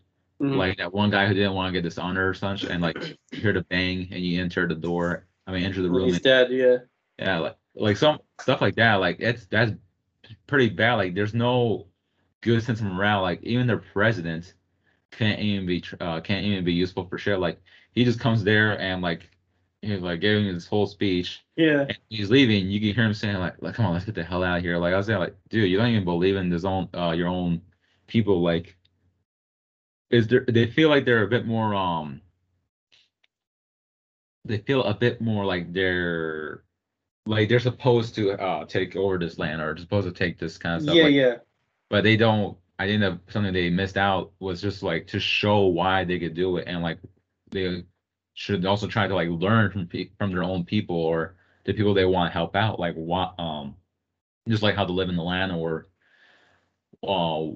mhm. Like that one guy who didn't want to get dishonored or such, and like you hear the bang and you enter the door. I mean, enter the room. he's and- dead. Yeah, yeah, like like some stuff like that. Like it's that's pretty bad. Like there's no good sense of morale. Like even their president can't even be uh, can't even be useful for shit. Like he just comes there and like he's like giving his whole speech. yeah, And he's leaving. You can hear him saying like, like, come on, let's get the hell out of here. Like I was saying, like, dude, you don't even believe in this own uh your own people. Like, is there? They feel like they're a bit more um. They feel a bit more like they're like they're supposed to uh take over this land or supposed to take this kind of stuff. yeah, like, yeah, But they don't. I think that something they missed out was just like to show why they could do it and like they should also try to like learn from pe- from their own people or the people they want to help out, like what um just like how to live in the land or uh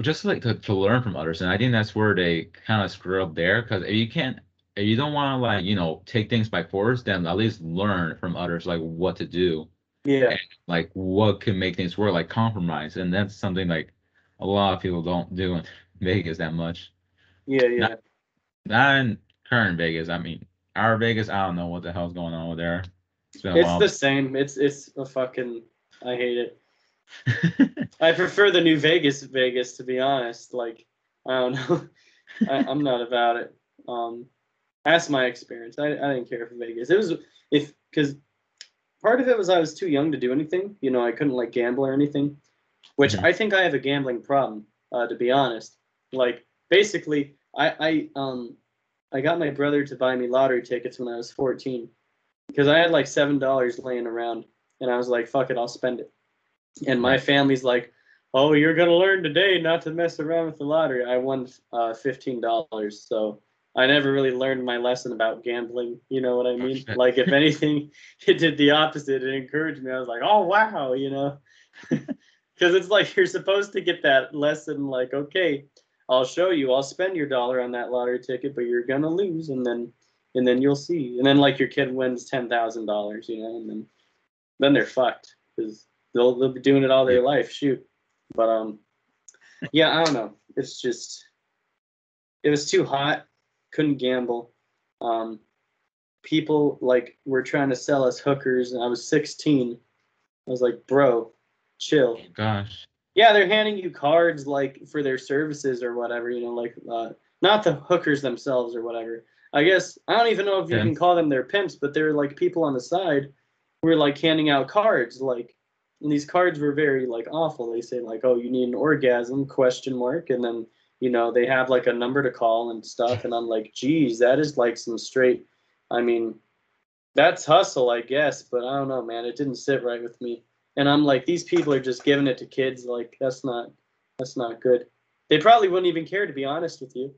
just like to, to learn from others. And I think that's where they kind of screw up there because if you can't if you don't want to like you know take things by force, then at least learn from others like what to do yeah, like what can make things work, like compromise, and that's something like a lot of people don't do in Vegas that much. yeah, yeah. Not in current Vegas. I mean, our Vegas, I don't know what the hell's going on over there. It's It's the same. It's it's a fucking. I hate it. I prefer the new Vegas Vegas to be honest. Like I don't know. I, I'm not about it. Um, That's my experience. I, I didn't care for Vegas. It was if because part of it was I was too young to do anything. You know, I couldn't like gamble or anything, which Mhm. I think I have a gambling problem. Uh, to be honest, like basically, I I um I got my brother to buy me lottery tickets when I was 14 because I had like seven dollars laying around, and I was like, fuck it, I'll spend it. And my family's like, oh, you're gonna learn today not to mess around with the lottery. I won uh, fifteen dollars, so I never really learned my lesson about gambling. You know what I mean? like if anything, it did the opposite. It encouraged me. I was like, oh wow, you know, because it's like you're supposed to get that lesson. Like, okay, I'll show you. I'll spend your dollar on that lottery ticket, but you're gonna lose, and then and then you'll see. And then like your kid wins ten thousand dollars, you know, and then then they're fucked because they'll they'll be doing it all their life. Shoot, but um, yeah, I don't know. It's just it was too hot. Couldn't gamble. Um, people like were trying to sell us hookers, and I was 16. I was like, bro, chill. Gosh. Yeah, they're handing you cards like for their services or whatever, you know, like uh, not the hookers themselves or whatever. I guess I don't even know if you can call them their pimps, but they're like people on the side who are like handing out cards, like and these cards were very like awful. They say like, "Oh, you need an orgasm?" question mark, and then you know they have like a number to call and stuff, and I'm like, "Geez, that is like some straight." I mean, that's hustle, I guess, but I don't know, man. It didn't sit right with me and I'm like, these people are just giving it to kids. Like that's not that's not good. They probably wouldn't even care to be honest with you.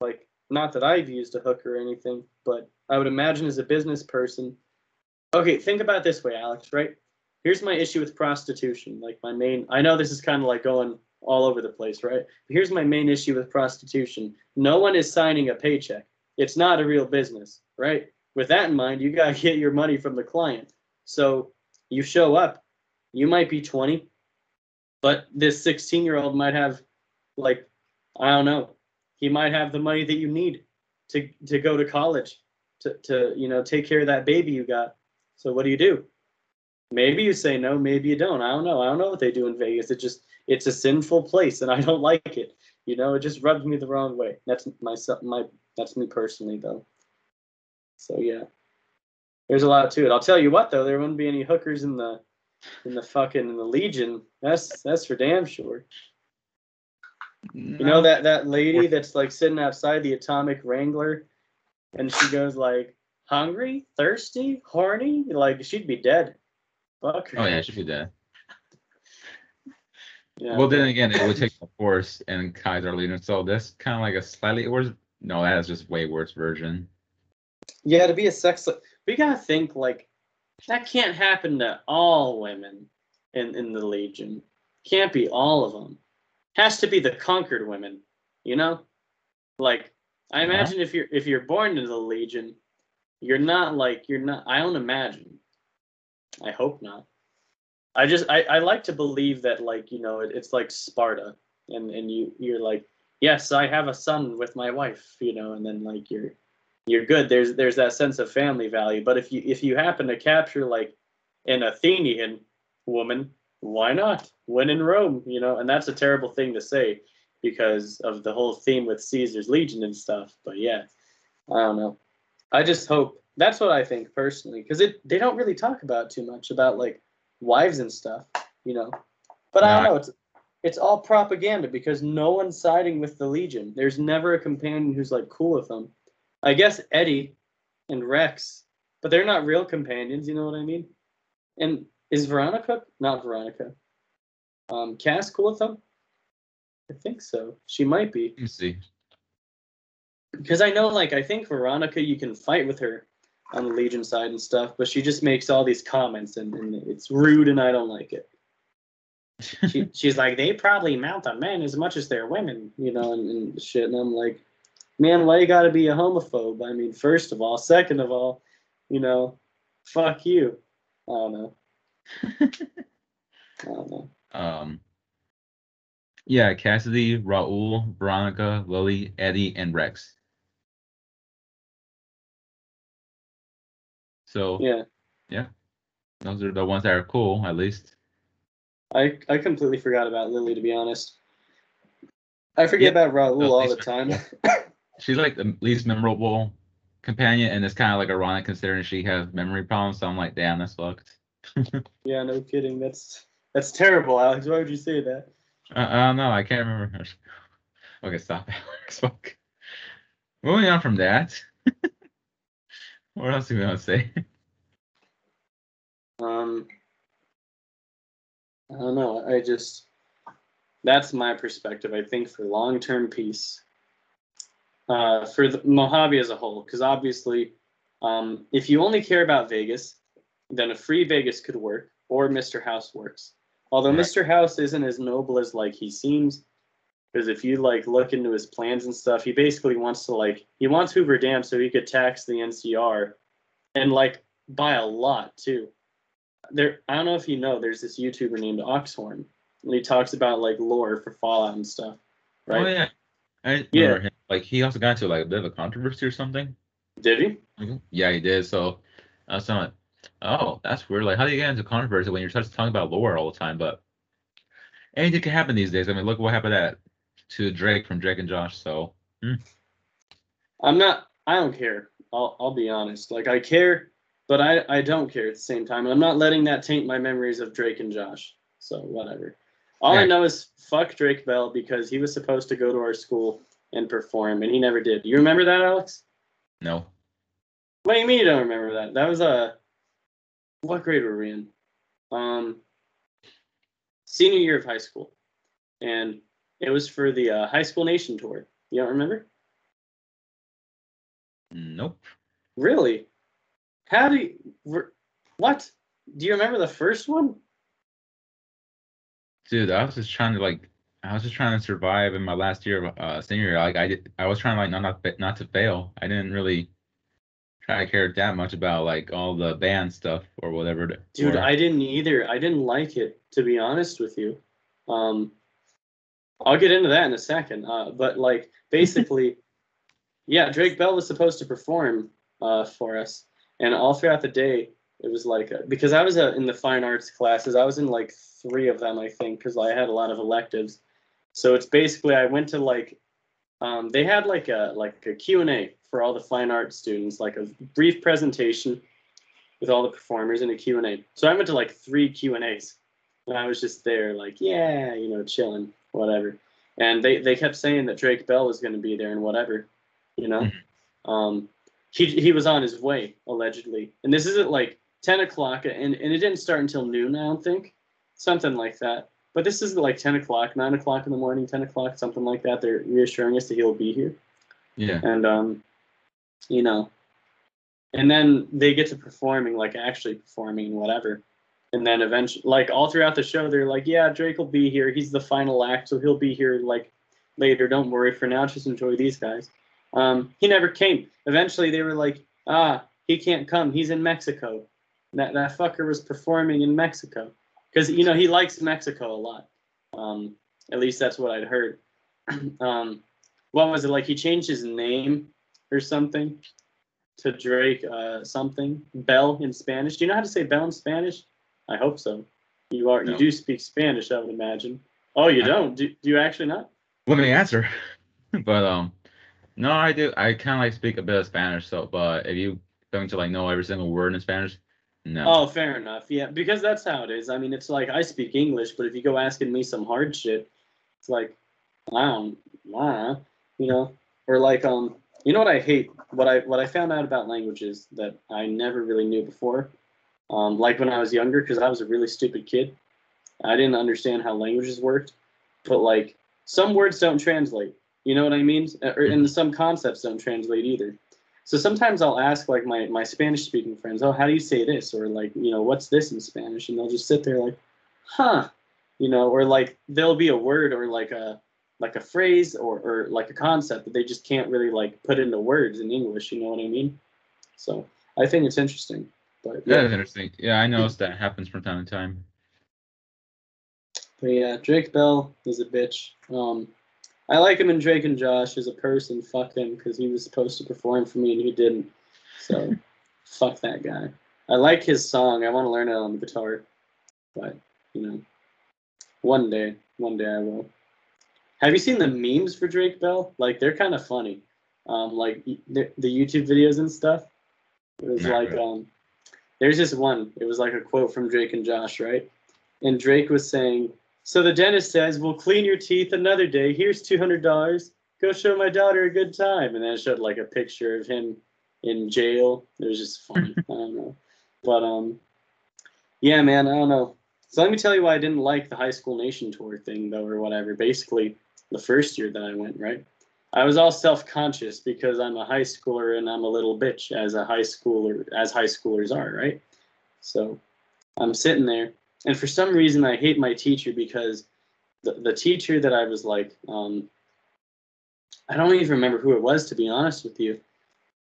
Like not that I've used a hooker or anything, but I would imagine as a business person. Okay, think about this way, Alex. Right? Here's my issue with prostitution. Like my main. I know this is kind of like going all over the place, right? But here's my main issue with prostitution. No one is signing a paycheck. It's not a real business, right? With that in mind, you gotta get your money from the client. So you show up you might be 20 but this 16 year old might have like i don't know he might have the money that you need to to go to college to to you know take care of that baby you got. So what do you do? Maybe you say no maybe you don't. I don't know. I don't know what they do in vegas. It just it's a sinful place and i don't like it. You know it just rubs me the wrong way. That's my my that's me personally though. So yeah. There's a lot to it. I'll tell you what though. There wouldn't be any hookers in the in the fucking in the Legion. That's that's for damn sure. You know that that lady that's like sitting outside the Atomic Wrangler, and she goes like, "Hungry, thirsty, horny." Like she'd be dead. Fuck her. Oh yeah, she'd be dead. Yeah. Well, then again, it would take the force and Kaiser leader, so that's kind of like a slightly worse. No, that is just way worse version. Yeah, to be a sex, we gotta think like that can't happen to all women in in the Legion. Can't be all of them. Has to be the conquered women, you know. Like I Yeah. imagine if you're if you're born into the Legion, you're not like you're not. I don't imagine. I hope not. I just I, I like to believe that like you know it, it's like Sparta and and you you're like yes I have a son with my wife you know and then like you're you're good. There's there's that sense of family value. But if you if you happen to capture like an Athenian woman, why not? When in Rome, you know, and that's a terrible thing to say because of the whole theme with Caesar's Legion and stuff. But yeah, I don't know. I just hope that's what I think personally, because it they don't really talk about too much about like wives and stuff, you know. But I don't know. It's it's all propaganda because no one's siding with the Legion. There's never a companion who's like cool with them. I guess Eddie and Rex, but they're not real companions. You know what I mean? And is Veronica not Veronica? Um, Cass cool with them? I think so. She might be Let me see. because I know, like, I think Veronica, you can fight with her on the Legion side and stuff, but she just makes all these comments and, and it's rude and I don't like it. She, she's like, they probably mount on men as much as they're women, you know, and, and shit. And I'm like, man, why you gotta be a homophobe? I mean, first of all, second of all, you know, fuck you. I don't know. I don't know. Um. Yeah, Cassidy, Raul, Veronica, Lily, Eddie, and Rex. So Yeah, yeah, those are the ones that are cool, at least. I I completely forgot about Lily to be honest. I forget Yeah, about Raul at all the time. She's like the least memorable, companion, and it's kind of like ironic considering she has memory problems. So I'm like, damn, that's fucked. Yeah, no kidding. That's that's terrible, Alex. Why would you say that? I, I don't know. I can't remember. Her. Okay, stop, Alex. Fuck. Moving on from that. what else do we want to say? Um, I don't know. I just that's my perspective. I think for long-term peace, uh, for the Mojave as a whole, because obviously, um, if you only care about Vegas, then a free Vegas could work, or Mr. House works. Although Right. Mr. House isn't as noble as like he seems, because if you like look into his plans and stuff, he basically wants to like he wants Hoover Dam so he could tax the NCR, and like by a lot too there I don't know if you know, there's this YouTuber named Oxhorn, and he talks about like lore for Fallout and stuff. Right? Oh yeah. I Yeah. him. Like he also got into like a bit of a controversy or something. Did he? Mm-hmm. Yeah, he did. So I was like, oh, that's weird. Like, how do you get into controversy when you're just talking about lore all the time? But anything can happen these days. I mean, look what happened at to Drake from Drake and Josh. So mm. I'm not I don't care. I'll I'll be honest. Like I care, but I, I don't care at the same time. I'm not letting that taint my memories of Drake and Josh. So whatever. All I know is fuck Drake Bell because he was supposed to go to our school and perform and he never did. You remember that, Alex? no. What do you mean you don't remember that? That was a what grade were we in? Um, senior year of high school, and it was for the uh, high school nation tour. You don't remember? Nope. Really? How do you? re- What? Do you remember the first one? Dude, I was just trying to like I was just trying to survive in my last year of uh senior year. Like I did I was trying like not not, not to fail. I didn't really try to care that much about like all the band stuff or whatever. Dude, or- I didn't either. I didn't like it, to be honest with you. Um, I'll get into that in a second. Uh, but like basically, yeah, Drake Bell was supposed to perform uh, for us, and all throughout the day, it was like uh, because I was uh, in the fine arts classes. I was in like three of them, I think, because I had a lot of electives. So it's basically I went to like um, they had like a like a Q and A for all the fine arts students, like a brief presentation with all the performers and a Q&A. So I went to like three Q&As. And I was just there like, yeah, you know, chilling, whatever. And they, they kept saying that Drake Bell was going to be there and whatever, you know. Um, he, he was on his way, allegedly. And this isn't like 10 o'clock, and, and it didn't start until noon, I don't think. Something like that. But this isn't like 10 o'clock, 9 o'clock in the morning, 10 o'clock, something like that. They're reassuring us that he'll be here yeah. and um, you know, and then they get to performing, like actually performing whatever, and then eventually, like all throughout the show, they're like, "Yeah, Drake will be here. He's the final act, so he'll be here like later. Don't worry. For now, just enjoy these guys." Um, he never came. Eventually, they were like, "Ah, he can't come. He's in Mexico." That that fucker was performing in Mexico because you know he likes Mexico a lot. Um, at least that's what I'd heard. um, what was it like? He changed his name or something to Drake uh, something Bell in Spanish. Do you know how to say Bell in Spanish? I hope so. You are No. you do speak Spanish, I would imagine. Oh, you I- don't? Do, do you actually not? Let me answer. but um no, I do I kinda like speak a bit of Spanish, so but if you going to like know every single word in Spanish, no. Oh, fair enough. Yeah, because that's how it is. I mean, it's like I speak English, but if you go asking me some hard shit, it's like wow, know, you know, or like um, you know what I hate? What I what I found out about languages that I never really knew before, um, like when I was younger, because I was a really stupid kid. I didn't understand how languages worked, but like some words don't translate. You know what I mean? Or and some concepts don't translate either. So sometimes I'll ask like my, my Spanish speaking friends, oh, how do you say this? Or like, you know, what's this in Spanish? And they'll just sit there like, huh, you know, or like there'll be a word or like a like a phrase or, or like a concept that they just can't really like put into words in English. You know what I mean? So I think it's interesting. But yeah, is interesting. Yeah, I noticed that happens from time to time. but yeah, Drake Bell is a bitch. Um, I like him in Drake and Josh as a person. Fuck him because he was supposed to perform for me and he didn't. So fuck that guy. I like his song. I want to learn it on the guitar, but you know, one day, one day I will. Have you seen the memes for Drake Bell? Like they're kind of funny. um, like the, the YouTube videos and stuff. It was Not like really. um, there's this one. It was like a quote from Drake and Josh, right? And Drake was saying, "So the dentist says we'll clean your teeth another day. Here's two hundred dollars. Go show my daughter a good time." And then it showed like a picture of him in jail. It was just funny. I don't know, but um, yeah, man, I don't know. So let me tell you why I didn't like the High School Nation tour thing, though, or whatever. Basically, the first year that I went, right? I was all self-conscious because I'm a high schooler and I'm a little bitch as a high schooler, as high schoolers are, right? So I'm sitting there, and for some reason I hate my teacher because the, the teacher that I was like, um, I don't even remember who it was to be honest with you.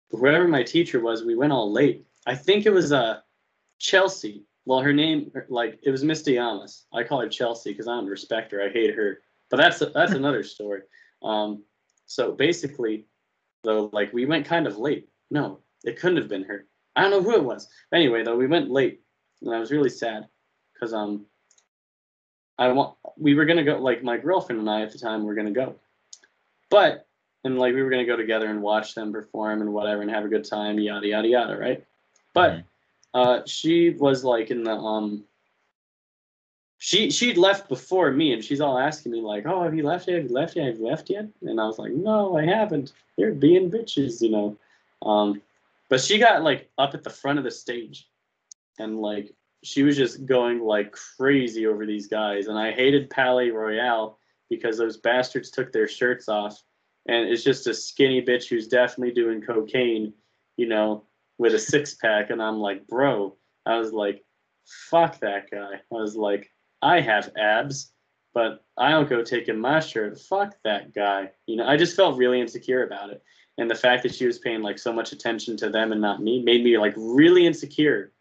But whoever my teacher was, we went all late. I think it was uh, Chelsea. Well, her name, like, it was Miss Diamas. I call her Chelsea because I don't respect her. I hate her. But that's that's another story. Um, so basically, though, like we went kind of late. No, it couldn't have been her. I don't know who it was. Anyway, though, we went late, and I was really sad because um, I want we were gonna go like my girlfriend and I at the time were gonna go, but and like we were gonna go together and watch them perform and whatever and have a good time, yada yada yada, right? But Mhm. uh, she was like in the um. She she'd left before me, and she's all asking me like, "Oh, have you left yet? Have you left yet? Have you left yet?" And I was like, "No, I haven't. You're being bitches, you know." Um, but she got like up at the front of the stage, and like she was just going like crazy over these guys, and I hated Palaye Royale because those bastards took their shirts off, and it's just a skinny bitch who's definitely doing cocaine, you know, with a six pack, and I'm like, bro, I was like, fuck that guy. I was like, I have abs, but I don't go taking my shirt. Fuck that guy. You know, I just felt really insecure about it. And the fact that she was paying like so much attention to them and not me made me like really insecure.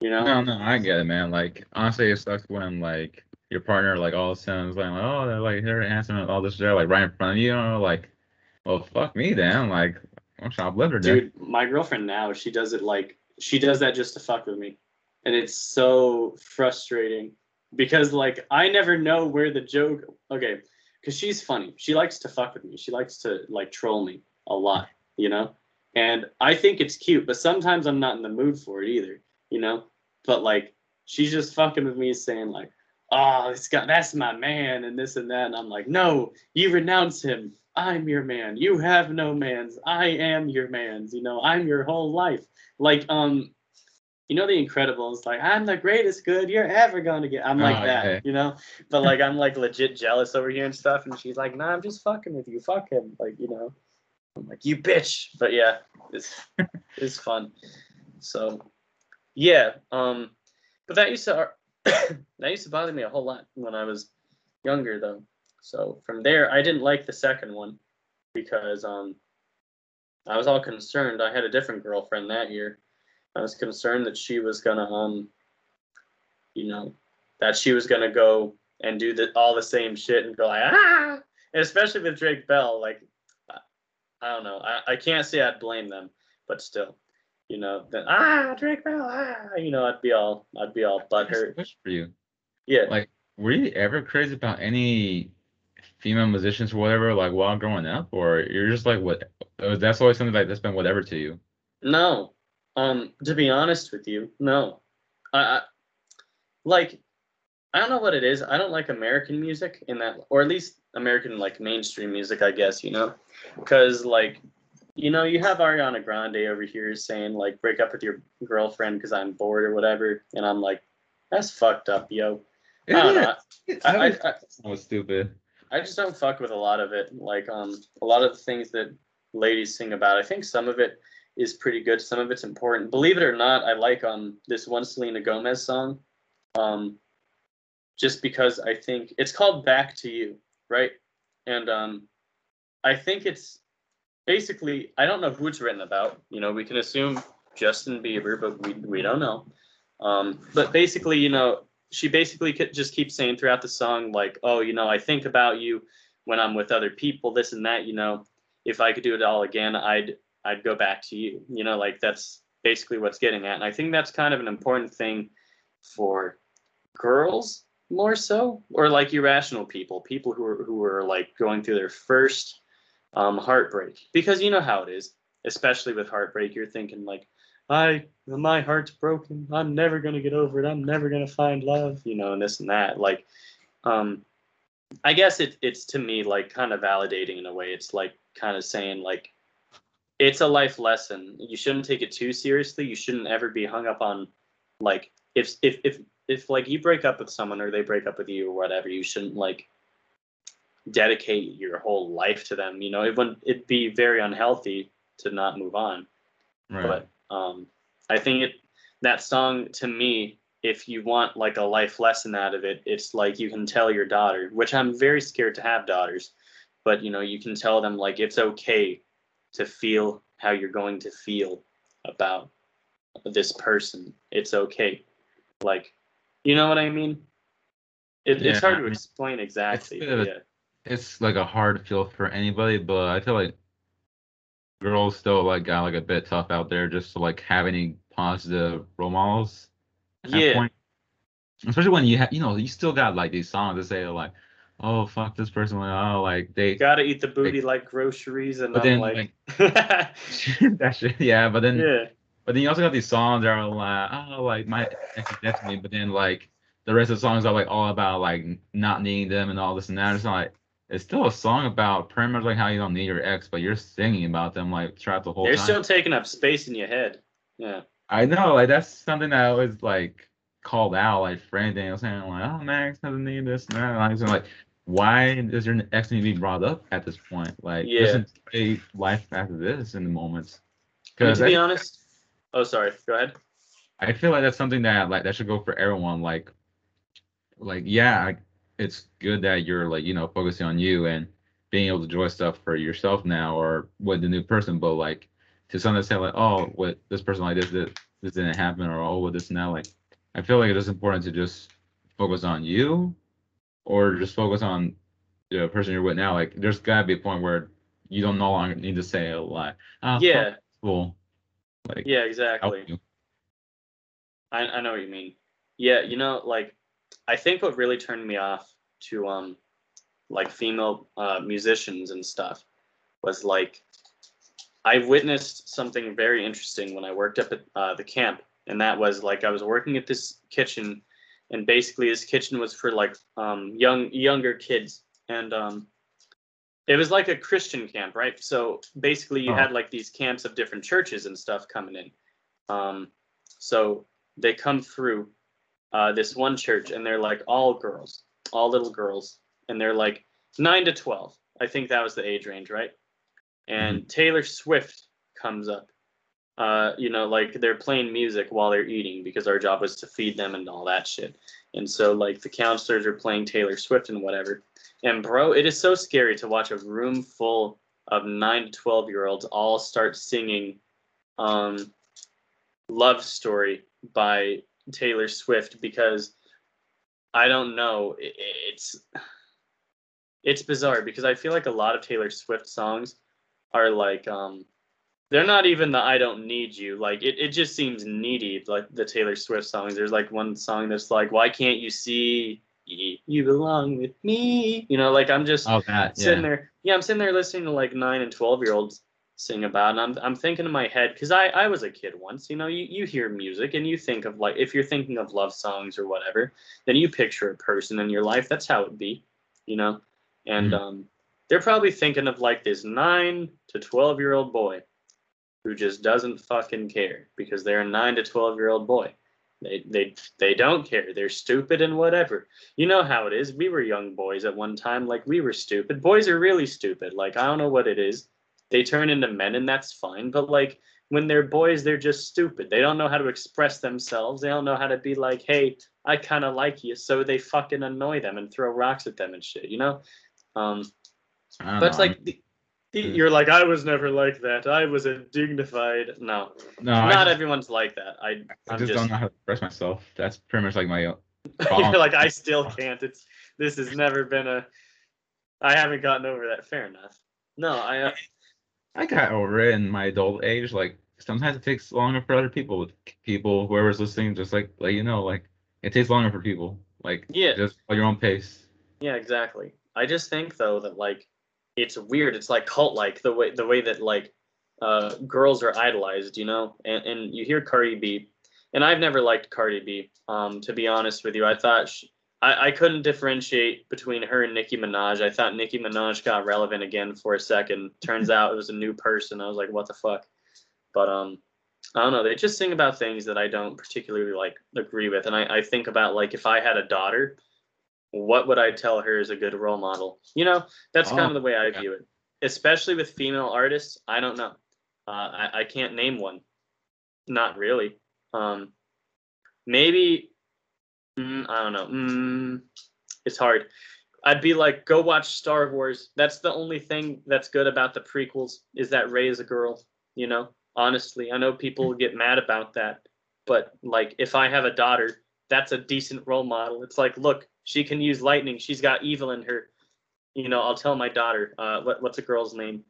You know? No, no, I get it, man. Like honestly, it sucks when like your partner like all of a sudden is like, oh, they're like they're answering all this shit like right in front of you, and like, well, fuck me then. Like, I'm shoplifter, dude. Dude, my girlfriend now, she does it like she does that just to fuck with me. And it's so frustrating because like I never know where the joke okay, cuz she's funny. She likes to fuck with me. She likes to like troll me a lot, you know? And I think it's cute, but sometimes I'm not in the mood for it either, you know? But like she's just fucking with me saying like, "Oh, this guy that's my man" and this and that and I'm like, "No, you renounce him. I'm your man. You have no mans. I am your mans. You know, I'm your whole life. Like, um, you know, The Incredibles. Like, I'm the greatest good you're ever gonna get. I'm like Oh, that, you know. But like, I'm like legit jealous over here and stuff. And she's like, Nah, I'm just fucking with you. Fuck him. Like, you know. I'm like, you bitch. But yeah, it's it's fun. So, yeah. Um, but that used to that used to bother me a whole lot when I was younger, though. So from there, I didn't like the second one because um, I was all concerned. I had a different girlfriend that year. I was concerned that she was gonna um, you know, that she was gonna go and do the, all the same shit and go like ah, and especially with Drake Bell. Like, I, don't know. I, I can't say I'd blame them, but still, you know, then ah Drake Bell ah, you know, I'd be all I'd be all butthurt. For you. Yeah. Like, were you ever crazy about any female musicians or whatever, like while growing up, or you're just like what? uh, That's always something like that's been whatever to you. No. Um, to be honest with you, no. I, I like I don't know what it is. I don't like American music in that or at least American like mainstream music, I guess, you know? Cuz like you know, you have Ariana Grande over here saying like break up with your girlfriend cuz I'm bored or whatever, and I'm like that's fucked up, yo. I don't know. I, I, I, That was stupid. I just don't fuck with a lot of it. Like um a lot of the things that ladies sing about. I think some of it is pretty good. Some of it's important. Believe it or not, I like um this one Selena Gomez song. Um just because I think it's called Back to You, right? And um I think it's basically I don't know who it's written about. You know, we can assume Justin Bieber, but we we don't know. Um but basically, you know, she basically just keeps saying throughout the song like oh you know i think about you when i'm with other people this and that you know if i could do it all again i'd i'd go back to you you know like that's basically what's getting at and i think that's kind of an important thing for girls more so or like irrational people people who are who are like going through their first um, heartbreak because you know how it is, especially with heartbreak. You're thinking like, I my heart's broken. I'm never gonna get over it. I'm never gonna find love. You know, and this and that. Like, um, I guess it, it's to me like kind of validating in a way. It's like kind of saying like, it's a life lesson. You shouldn't take it too seriously. You shouldn't ever be hung up on like if if if if like you break up with someone or they break up with you or whatever, you shouldn't like dedicate your whole life to them. You know, it wouldn't it'd be very unhealthy to not move on. Right. But um, I think it that song to me, if you want like a life lesson out of it, it's like you can tell your daughter, which I'm very scared to have daughters, but you know you can tell them like it's okay to feel how you're going to feel about this person. It's okay, like you know what I mean. It, Yeah, it's hard to explain exactly. bit of a- yeah. It's like a hard feel for anybody, but I feel like girls still like got like a bit tough out there just to like have any positive role models. at that Yeah. point. Especially when you have, you know, you still got like these songs that say like, "Oh fuck this person," like, "Oh like they." gotta eat the booty like groceries, and But I'm then like, that shit, yeah. But then, yeah, but then you also got these songs that are like, "Oh like my ex is dead to me," but then like the rest of the songs are like all about like not needing them and all this and that. It's not like it's still a song about pretty much like how you don't need your ex, but you're singing about them like throughout the whole they're time. still taking up space in your head. Yeah, I know, like that's something that I always like called out, like for anything. I was saying like, "Oh, Max doesn't need this and that." And I was like, why does your ex need to be brought up at this point? Like, Yeah. isn't a life after this in the moments? Because to be honest. Oh, sorry. Go ahead. I feel like that's something that like that should go for everyone. Like, like yeah, it's good that you're like you know focusing on you and being able to enjoy stuff for yourself now or with the new person. But like to some say like, oh, with this person like this, this, this didn't happen, or oh, with this now. Like, I feel like it is important to just focus on you, or just focus on the person you're with now. Like, there's gotta be a point where you don't no longer need to say a lot. Oh, yeah, cool. Like, yeah, exactly. I, I know what you mean. Yeah, you know, like I think what really turned me off to um like female uh, musicians and stuff was like I witnessed something very interesting when I worked up at uh, the camp, and that was like I was working at this kitchen, and basically this kitchen was for like um, young younger kids, and um, it was like a Christian camp, right? So basically, you Oh. had like these camps of different churches and stuff coming in. Um, so they come through uh, this one church, and they're like all girls, all little girls, and they're like nine to twelve. I think that was the age range, right? And Taylor Swift comes up. Uh, you know, like they're playing music while they're eating because our job was to feed them and all that shit. And so, like, the counselors are playing Taylor Swift and whatever. And, bro, it is so scary to watch a room full of nine to 12 year olds all start singing um, Love Story by Taylor Swift because I don't know. It's it's bizarre because I feel like a lot of Taylor Swift songs are like um they're not even the I don't need you. Like it, it just seems needy, like the Taylor Swift songs. There's like one song that's like, Why can't you see you belong with me? You know, like I'm just Oh, that sitting yeah. there yeah, I'm sitting there listening to like nine and twelve year olds sing about it, and I'm I'm thinking in my head, because I, I was a kid once, you know, you, you hear music and you think of like if you're thinking of love songs or whatever, then you picture a person in your life. That's how it'd be, you know? And Mhm. um they're probably thinking of like this nine to twelve year old boy who just doesn't fucking care because they're a nine to twelve year old boy. They they they don't care. They're stupid and whatever. You know how it is. We were young boys at one time. Like we were stupid. Boys are really stupid. Like I don't know what it is. They turn into men and that's fine. But like when they're boys, they're just stupid. They don't know how to express themselves. They don't know how to be like, hey, I kind of like you. So they fucking annoy them and throw rocks at them and shit. You know. Um, but it's know, like the, the, Mm. you're like I was never like that. I was a dignified. No, no, not just, everyone's like that. I I just, just, don't know how to express myself. That's pretty much like my uh, you're like I still can't. It's this has never been a. I haven't gotten over that. Fair enough. No, I. I got over it in my adult age. Like sometimes it takes longer for other people. With People, whoever's listening, just like let you know, like it takes longer for people. Like Yeah. just at your own pace. yeah, exactly. I just think though that like, it's weird. It's like cult like the way the way that like uh, girls are idolized, you know. And and you hear Cardi B, and I've never liked Cardi B. Um, to be honest with you, I thought she, I I couldn't differentiate between her and Nicki Minaj. I thought Nicki Minaj got relevant again for a second. Turns out it was a new person. I was like, what the fuck? But um, I don't know. They just sing about things that I don't particularly like agree with, and I I think about like if I had a daughter what would I tell her is a good role model? You know, that's kind Oh, of the way I yeah. view it. Especially with female artists, I don't know. Uh, I, I can't name one. Not really. Um, maybe, mm, I don't know. Mm, it's hard. I'd be like, go watch Star Wars. That's the only thing that's good about the prequels is that Rey is a girl. You know, honestly, I know people get mad about that, but like, if I have a daughter, that's a decent role model. It's like, look, she can use lightning. She's got evil in her. You know, I'll tell my daughter. Uh, what, what's a girl's name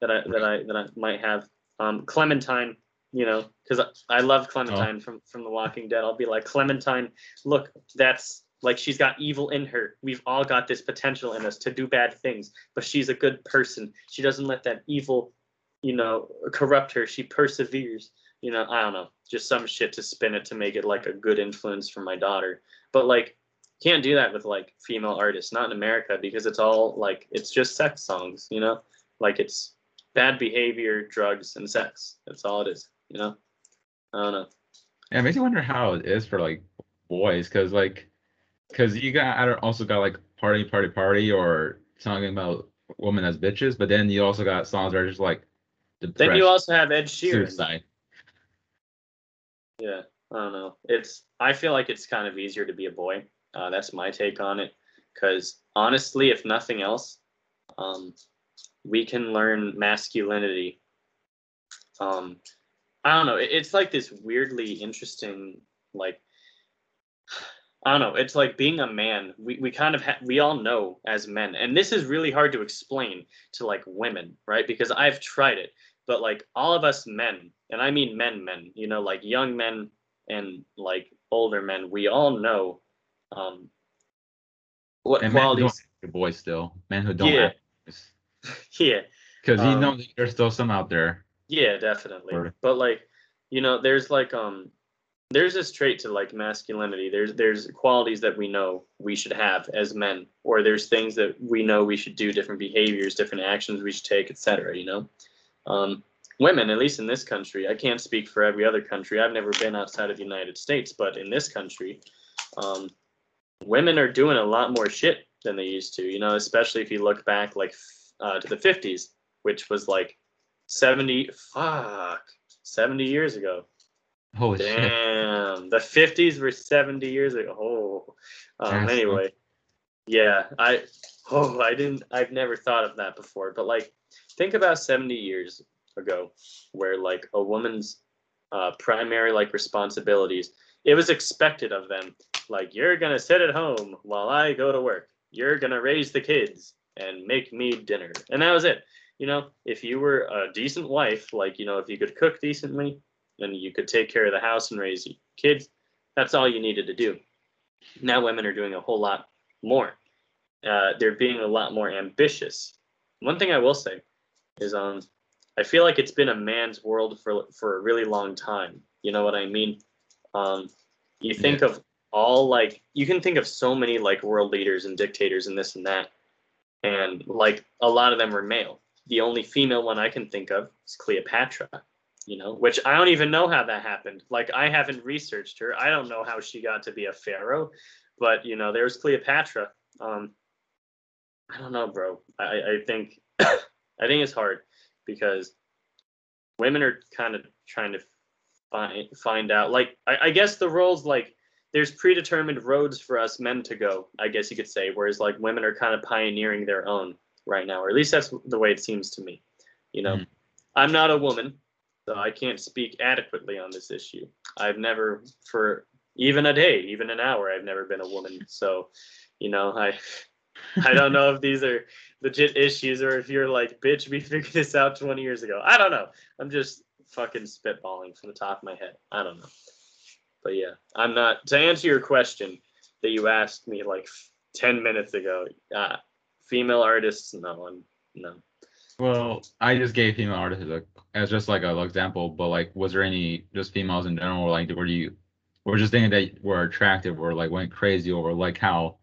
that I that I that I might have? Um, Clementine. You know, because I, I love Clementine oh. from from The Walking Dead. I'll be like Clementine. Look, that's like she's got evil in her. We've all got this potential in us to do bad things, but she's a good person. She doesn't let that evil, you know, corrupt her. She perseveres. You know, I don't know, just some shit to spin it to make it like a good influence for my daughter. But like, can't do that with like female artists, not in America, because it's all like it's just sex songs. You know, like it's bad behavior, drugs, and sex. That's all it is. You know, I don't know. Yeah, it makes you wonder how it is for like boys, because like, because you got I also got like party, party, party, or talking about women as bitches, but then you also got songs that are just like Then you also have Ed Sheeran. suicide. Yeah, I don't know. It's I feel like it's kind of easier to be a boy. Uh, that's my take on it. Because honestly, if nothing else, um, we can learn masculinity. Um, I don't know. It's like this weirdly interesting, like I don't know. It's like being a man. We we kind of ha- we all know as men, and this is really hard to explain to like women, right? Because I've tried it, but like all of us men, and I mean men, men, you know, like young men and like older men, we all know um, what And men qualities. act boys still, men who don't Yeah. Yeah, because you Um, know there's still some out there. Yeah, definitely. Or- But like, you know, there's like um there's this trait to like masculinity. There's there's qualities that we know we should have as men, or there's things that we know we should do, different behaviors, different actions we should take, etc. You know, um, women, at least in this country, I can't speak for every other country. I've never been outside of the United States, but in this country, um, women are doing a lot more shit than they used to. You know, especially if you look back like uh, to the 50s, which was like 70 fuck. 70 years ago. Holy shit! damn. The 50s were 70 years ago. Oh. Um anyway. yeah i oh i didn't i've never thought of that before but like think about 70 years ago where like a woman's uh primary like responsibilities it was expected of them. Like you're gonna sit at home while i go to work. You're gonna raise the kids and make me dinner. And that was it you know if you were a decent wife like you know if you could cook decently and you could take care of the house and raise kids. That's all you needed to do. Now women are doing a whole lot more. Uh, they're being a lot more ambitious. One thing i will say is um i feel like it's been a man's world for for a really long time. You know what i mean? Um you think of all like you can think of so many like world leaders and dictators and this and that. And like a lot of them were male the only female one i can think of is cleopatra you know which i don't even know how that happened. Like i haven't researched her. I don't know how she got to be a pharaoh but you know there's cleopatra. Um i don't know bro. I i think i think it's hard because women are kind of trying to find find out. Like I, I guess the roles like there's predetermined roads for us men to go i guess you could say whereas like women are kind of pioneering their own right now or at least that's the way it seems to me you know? Mhm. i'm not a woman so i can't speak adequately on this issue. I've never for even a day even an hour i've never been a woman so you know i i don't know if these are legit issues or if you're like bitch we figured this out 20 years ago. I don't know. I'm just fucking spitballing from the top of my head. I don't know. But yeah i'm not to answer your question that you asked me like 10 minutes ago uh female artists no i'm no. Well, I just gave female artists like, as just like an example, but like, was there any just females in general, like, were you, were just thinking that were attractive or like went crazy over like how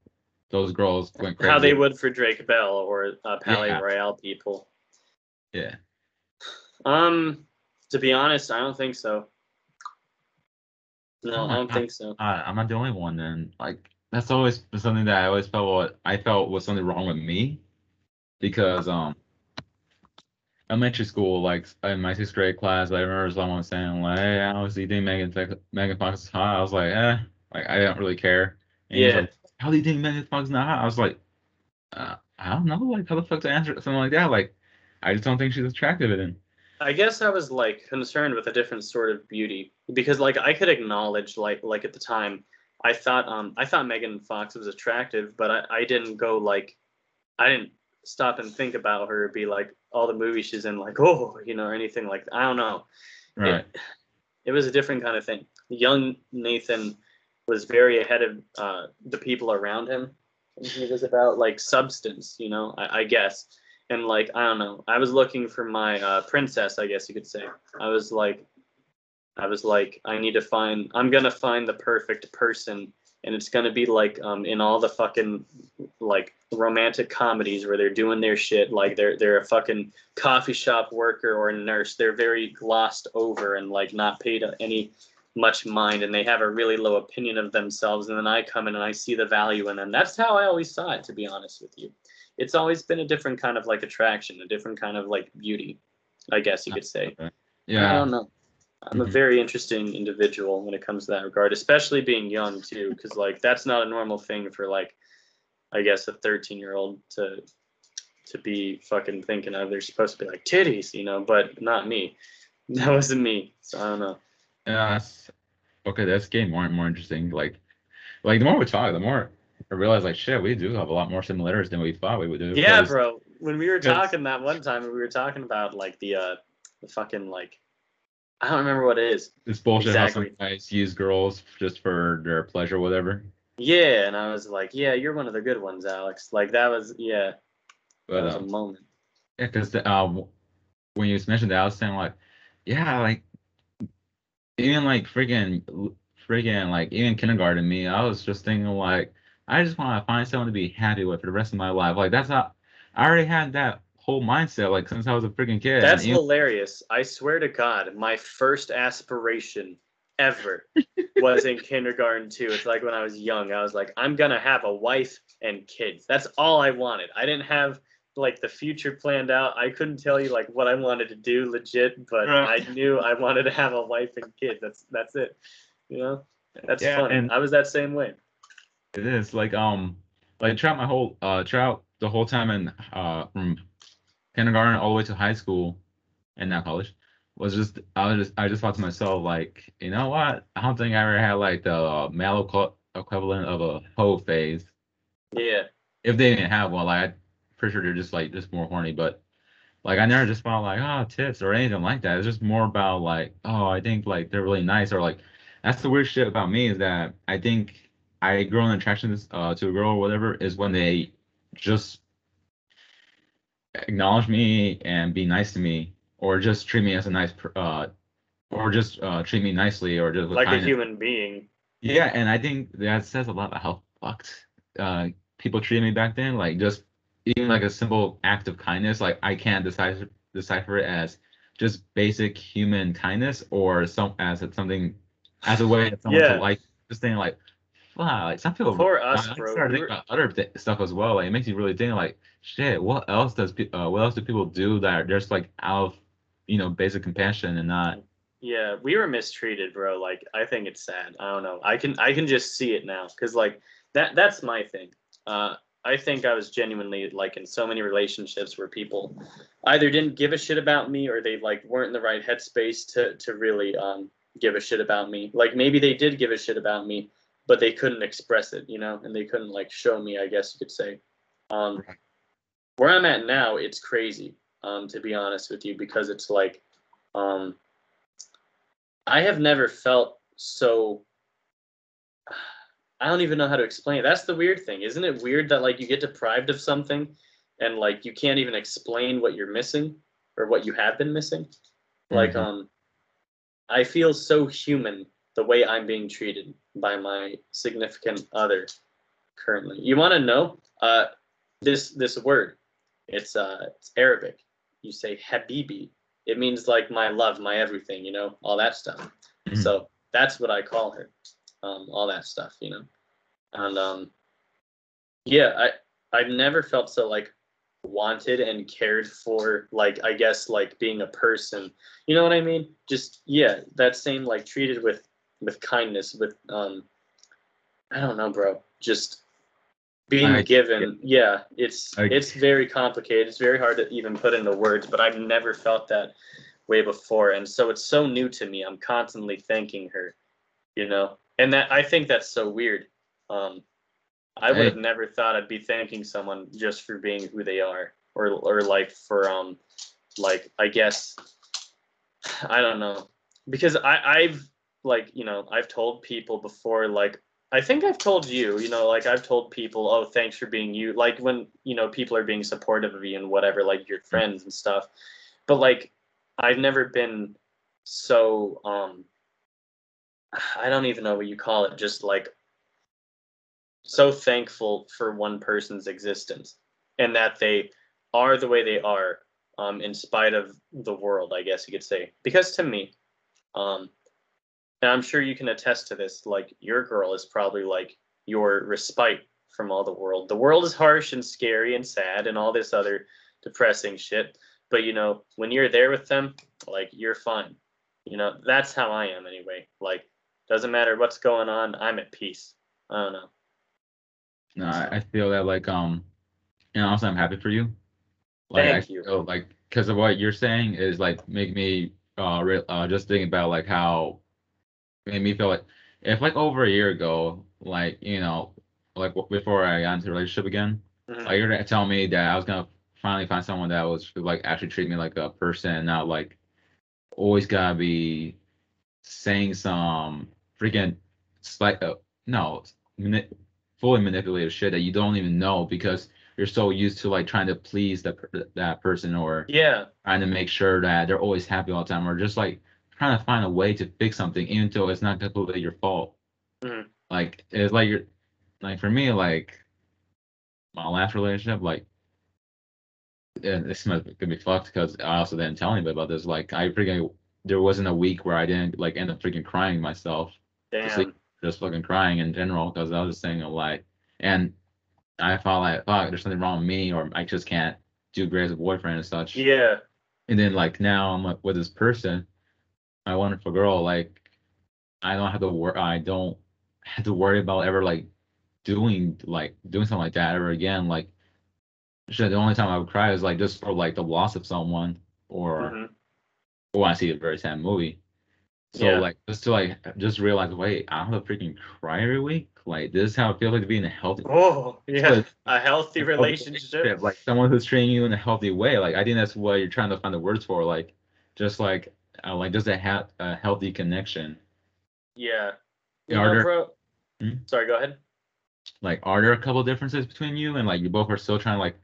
those girls went crazy? How they would for Drake Bell or uh, Palaye Yeah. Royale people. Yeah. Um, to be honest, I don't think so. No, Oh I don't God. think so. I, I'm not the only one then. Like that's always something that I always felt what I felt was something wrong with me because um elementary school like in my sixth grade class I remember someone saying like hey I was think Megan Megan Fox is hot I was like eh like I don't really care. And Yeah. like how do you think Megan Fox is not hot I was like uh, I don't know like how the fuck to answer something like that like I just don't think she's attractive and I guess I was like concerned with a different sort of beauty because like I could acknowledge like like at the time I thought um I thought Megan Fox was attractive, but I, I didn't go like I didn't stop and think about her be like all the movies she's in like oh you know or anything like I don't know. right It, it was a different kind of thing. Young Nathan was very ahead of uh, the people around him. And he was about like substance, you know, I, I guess. And like, I don't know. I was looking for my uh, princess, I guess you could say. I was like, I was like, I need to find, I'm going to find the perfect person. And it's going to be like um, in all the fucking like romantic comedies where they're doing their shit. Like they're, they're a fucking coffee shop worker or a nurse. They're very glossed over and like not paid any much mind and they have a really low opinion of themselves and then i come in and i see the value in them that's how i always saw it to be honest with you it's always been a different kind of like attraction a different kind of like beauty i guess you could say Yeah. i don't know i'm a Mhm. very interesting individual when it comes to that regard especially being young too because like that's not a normal thing for like i guess a 13 year old to to be fucking thinking of they're supposed to be like titties you know but not me that wasn't me so i don't know Yeah, that's okay. That's getting more and more interesting. Like, like the more we talk, the more I realize, like, shit, we do have a lot more similarities than we thought we would do. Yeah, bro. When we were talking that one time, we were talking about like the uh the fucking like I don't remember what it is. It's bullshit how Exactly. some guys use girls just for their pleasure, whatever. Yeah, and I was like, yeah, you're one of the good ones, Alex. Like that was yeah, that But was a um, moment. yeah, because um, when you mentioned that, I was saying like, yeah, like even like freaking, freaking like even kindergarten me, I was just thinking like, I just want to find someone to be happy with for the rest of my life. Like that's not, I already had that whole mindset like since I was a freaking kid. That's hilarious. I swear to God, my first aspiration ever was in kindergarten too. It's like when I was young, I was like, I'm gonna have a wife and kids. That's all I wanted. I didn't have like the future planned out. I couldn't tell you like what I wanted to do legit, but Right. I knew I wanted to have a wife and kids. That's that's it. You know? That's Yeah, funny. and- I was that same way. It is like um like throughout my whole uh throughout the whole time in uh from kindergarten all the way to high school and now college was just I was just I just thought to myself like you know what? I don't think I ever had like the uh, male equivalent of a hoe phase. Yeah. if they didn't have one like I'm pretty sure they're just like just more horny but like I never just felt like oh tits or anything like that. It's just more about like oh I think like they're really nice or like that's the weird shit about me is that I think I grow an attraction uh, to a girl or whatever is when they just acknowledge me and be nice to me or just treat me as a nice uh or just uh treat me nicely or just Like a human being. Yeah, and I think that says a lot about how fucked uh, people treated me back then. Like just even like a simple act of kindness, like I can't decipher decipher it as just basic human kindness or some as it's something as a way of someone Yeah. to like just saying like, wow, like some people. Poor us, I bro. started thinking about other th- stuff as well. Like it makes you really think like, shit, what else does pe- uh, what else do people do that are just like out of you know basic compassion and not Yeah, we were mistreated, bro. Like I think it's sad. I don't know. I can I can just see it now cuz like that that's my thing. Uh I think I was genuinely like in so many relationships where people either didn't give a shit about me or they like weren't in the right headspace to to really um give a shit about me. Like maybe they did give a shit about me, but they couldn't express it, you know, and they couldn't like show me, I guess you could say. Um where I'm at now, it's crazy, um, to be honest with you, because it's like um I have never felt so. I don't even know how to explain it. That's the weird thing, isn't it? Weird that like you get deprived of something, and like you can't even explain what you're missing or what you have been missing. Like Mhm. um I feel so human the way I'm being treated by my significant other currently. You want to know uh this this word? It's uh it's Arabic. You say habibi. It means like my love, my everything, you know, all that stuff. Mhm. So that's what I call her. Um all that stuff, you know. And um yeah, I I've never felt so like wanted and cared for like I guess like being a person. You know what I mean? Just yeah, that same like treated with with kindness with um I don't know, bro. Just being I- given. Yeah, it's I- it's very complicated. It's very hard to even put into words, but I've never felt that way before and so it's so new to me. I'm constantly thanking her, you know. And that I think that's so weird. Um I would have never thought I'd be thanking someone just for being who they are, or or like for um, like I guess I don't know, because I I've like you know I've told people before like I think I've told you you know like I've told people oh thanks for being you like when you know people are being supportive of you and whatever like your friends and stuff, but like I've never been so um I don't even know what you call it just like so thankful for one person's existence and that they are the way they are um, in spite of the world, I guess you could say. Because to me, um, and I'm sure you can attest to this, like your girl is probably like your respite from all the world. The world is harsh and scary and sad and all this other depressing shit. But you know, when you're there with them, like you're fine. You know, that's how I am anyway. Like, doesn't matter what's going on, I'm at peace. I don't know. No, I, I feel that like um, and also I'm happy for you. Like Thank I you. feel like because of what you're saying is like make me uh, re- uh just thinking about like how made me feel like if like over a year ago, like you know, like before I got into a relationship again, Mhm. like you're gonna tell me that I was gonna finally find someone that was like actually treat me like a person and not like always gotta be saying some freaking like uh, no mani- fully manipulative shit that you don't even know because you're so used to like trying to please that that person or Yeah, trying to make sure that they're always happy all the time or just like trying to find a way to fix something even though it's not completely your fault Mhm. like it's like you're like for me like my last relationship like and this might gonna be fucked because I also didn't tell anybody about this. Like I freaking there wasn't a week where I didn't like end up freaking crying myself, Just like- damn. just fucking crying in general because I was just saying a lie. And I felt like fuck, there's something wrong with me, or I just can't do great as a boyfriend and such. Yeah, And then like now I'm like with this person, my wonderful girl, like I don't have to worry. I don't have to worry about ever like doing like doing something like that ever again. Like the only time I would cry is like just for like the loss of someone or mhm. or when I see a very sad movie. So Yeah. like just to like just realize, wait, I have to freaking cry every week. Like this is how it feels like to be in a healthy Oh, yeah. A healthy a healthy relationship. like someone who's treating you in a healthy way. Like I think that's what you're trying to find the words for. Like just like uh, like does it have a healthy connection? Yeah. You Are know, there- bro. Hmm? Sorry, go ahead. Like are there a couple differences between you and like you both are still trying to like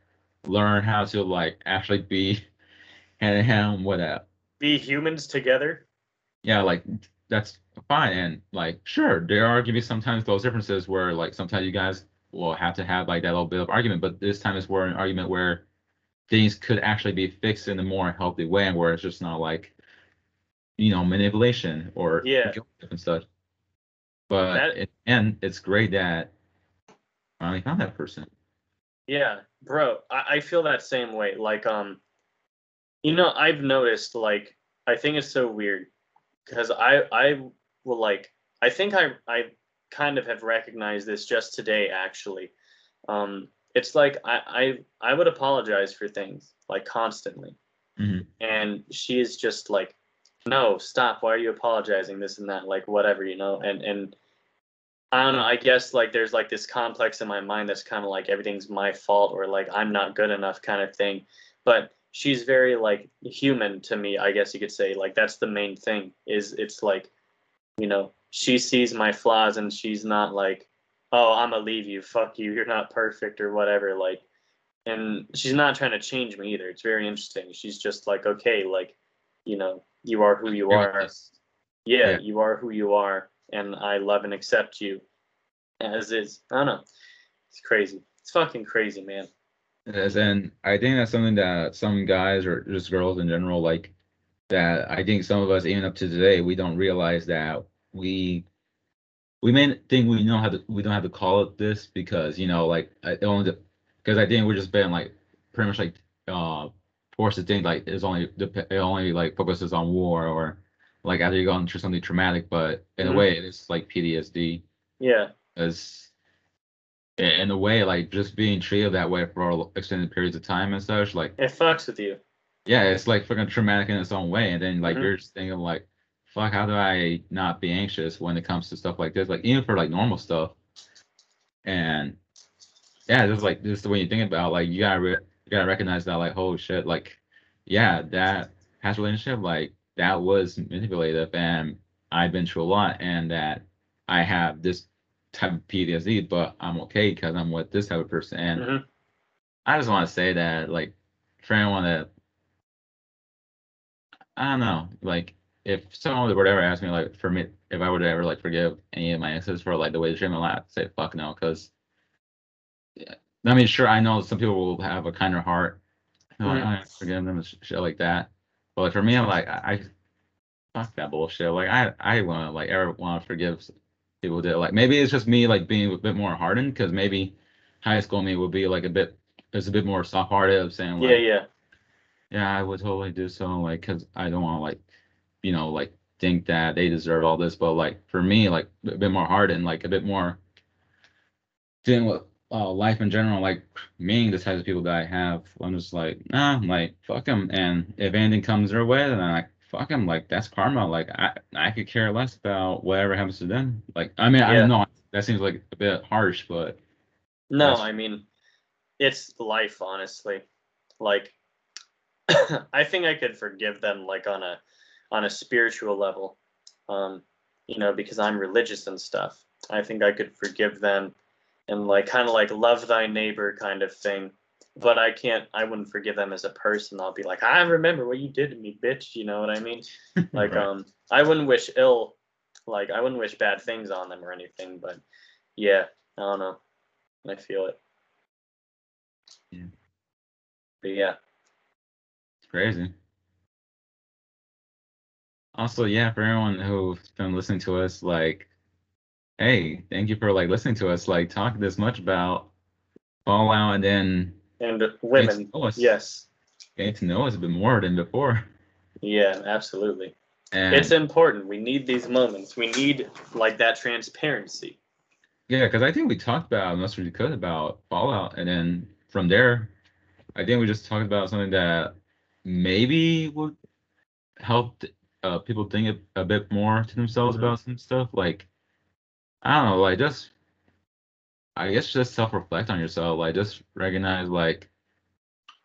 learn how to like actually be hand in hand with that? Be humans together. yeah, like that's fine. And like, sure, there are gonna be sometimes those differences where like sometimes you guys will have to have like that little bit of argument, but this time it's where an argument where things could actually be fixed in a more healthy way and where it's just not like you know manipulation or Yeah. and stuff. But That- it, and it's great that I finally found that person. Yeah, bro. I, I feel that same way. Like, um, you know, I've noticed. Like, I think it's so weird because I I will like. I think I I kind of have recognized this just today actually. Um, it's like I I I would apologize for things like constantly, Mhm. and she is just like, no, stop. Why are you apologizing? This and that, like whatever, you know. And and I don't know. I guess like there's like this complex in my mind that's kind of like everything's my fault or like I'm not good enough kind of thing. But she's very like human to me. I guess you could say like that's the main thing. Is it's like, you know, she sees my flaws and she's not like, oh, I'm gonna leave you. Fuck you. You're not perfect or whatever. Like, and she's not trying to change me either. It's very interesting. She's just like, okay, like, you know, you are who you are. Yeah, Yeah. you are who you are, and I love and accept you as is. I don't know. It's crazy. It's fucking crazy, man. Yes, and I think that's something that some guys or just girls in general like that I think some of us even up to today we don't realize that we we may think we know how to we don't have to call it this because you know like I it only because I think we're just been like pretty much like uh forced to think like it's only it only like focuses on war or like after you're going through something traumatic but in Mhm. a way it's like PTSD Yeah. as in a way like just being treated that way for extended periods of time and such like It fucks with you. yeah it's like freaking traumatic in its own way and then like Mhm. you're just thinking like fuck how do i not be anxious when it comes to stuff like this like even for like normal stuff and yeah just like just the way you think about like you gotta re- gotta recognize that like holy shit like yeah that past relationship like that was manipulative and i've been through a lot and that i have this type of ptsd but i'm okay because i'm with this type of person and Mhm. I just want to say that, like, for anyone that, I don't know, like, if someone would ever ask me, like, for me, if I would ever, like, forgive any of my exes for, like, the way they treat me, I'd say, fuck no, because, I mean, sure, I know some people will have a kinder heart, They're like, Mhm. "Oh, forgive them, and shit like that. But, like, for me, I'm like, I, I fuck that bullshit. Like, I, I want to, like, ever want to forgive people that, like, maybe it's just me, like, being a bit more hardened, because maybe high school me would be, like, a bit, it's a bit more soft-hearted of saying, like, Yeah, yeah. yeah, I would totally do so, like, cause I don't want to, like, you know, like, think that they deserve all this, but like, for me, like, a bit more hardened like a bit more dealing with uh, life in general, like, being the types of people that I have, I'm just like, nah, I'm like, fuck them, and if anything comes their way, then I'm like, fuck them, like, that's karma, like, I I could care less about whatever happens to them, like, I mean, Yeah. I know that seems like a bit harsh, but No, I mean, it's life, honestly. Like, I think I could forgive them, like on a, on a spiritual level, um, you know, because I'm religious and stuff. I think I could forgive them, and like kind of like love thy neighbor kind of thing. But I can't. I wouldn't forgive them as a person. I'll be like, I remember what you did to me, bitch. You know what I mean? Like, Right. um, I wouldn't wish ill, like I wouldn't wish bad things on them or anything. But yeah, I don't know. I feel it. Yeah. But yeah. It's crazy. Also, yeah, for everyone who's been listening to us, like, hey, thank you for like listening to us, like, talk this much about Fallout, and then And women. Yes. getting to know us a bit more than before. Yeah, absolutely. And It's important. We need these moments. We need like that transparency. yeah, because I think we talked about as much as we could about Fallout, and then from there, I think we just talked about something that maybe would help uh, people think a, a bit more to themselves Mhm. about some stuff. Like, I don't know, like just, I guess just self reflect on yourself. Like, just recognize, like,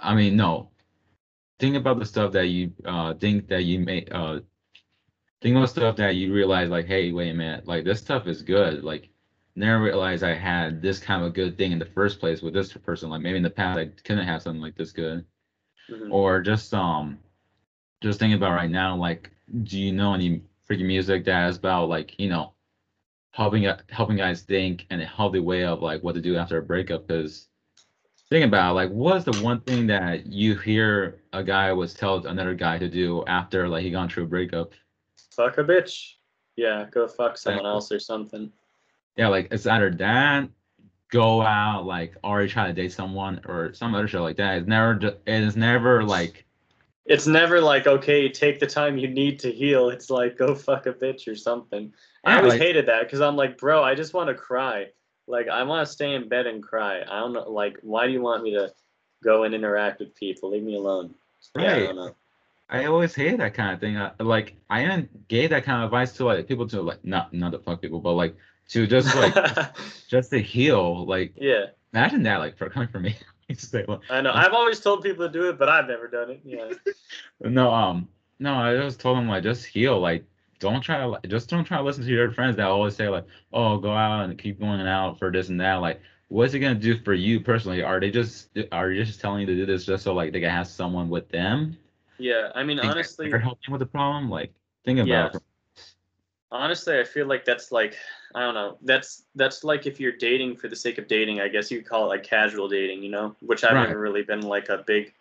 I mean, no, think about the stuff that you uh think that you may uh think about stuff that you realize, like, hey, wait a minute, like this stuff is good. Like, never realized I had this kind of a good thing in the first place with this person. Like, maybe in the past I couldn't have something like this good Mhm. or just um just thinking about right now like do you know any freaking music that is about like you know helping helping guys think in a healthy way of like what to do after a breakup because think about like what's the one thing that you hear a guy was tell another guy to do after like he gone through a breakup Fuck a bitch. Yeah, go fuck someone else or something. yeah like it's either that go out like already try to date someone or some other shit like that it's never it's never like It's never like, okay, take the time you need to heal. It's like, go fuck a bitch or something. I always like- hated that because I'm like, bro, I just want to cry. Like, I want to stay in bed and cry. I don't know. Like, why do you want me to go and interact with people? Leave me alone. Yeah, I Right. don't know. I always hated that kind of thing. I, like I even gave that kind of advice to like people to like not not to fuck people, but like to just like just to heal. Like yeah, imagine that like for coming from me. It's just like, well, I know. I've always told people to do it, but I've never done it. Yeah. no, um, no, I just told them like just heal. Like don't try to just don't try to listen to your friends that always say like, oh, go out and keep going out for this and that. Like what's it gonna do for you personally? Are they just are you just telling you to do this just so like they can have someone with them? Yeah, I mean, Think honestly, they're helping with the problem. Like think about Yeah. it. honestly, I feel like that's like I don't know. That's that's like if you're dating for the sake of dating, I guess you could call it like casual dating, you know, which I've Right. never really been like a big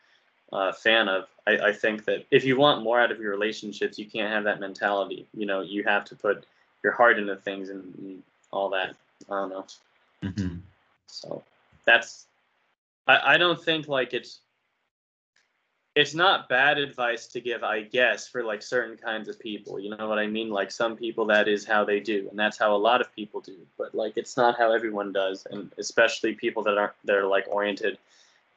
uh, fan of. I, I think that if you want more out of your relationships, you can't have that mentality. You know, you have to put your heart into things and, and all that. I don't know. hmm So that's I, I don't think like it's it's not bad advice to give, I guess, for like certain kinds of people. You know what I mean? Like some people that is how they do, and that's how a lot of people do. But like it's not how everyone does, and especially people that aren't that are like oriented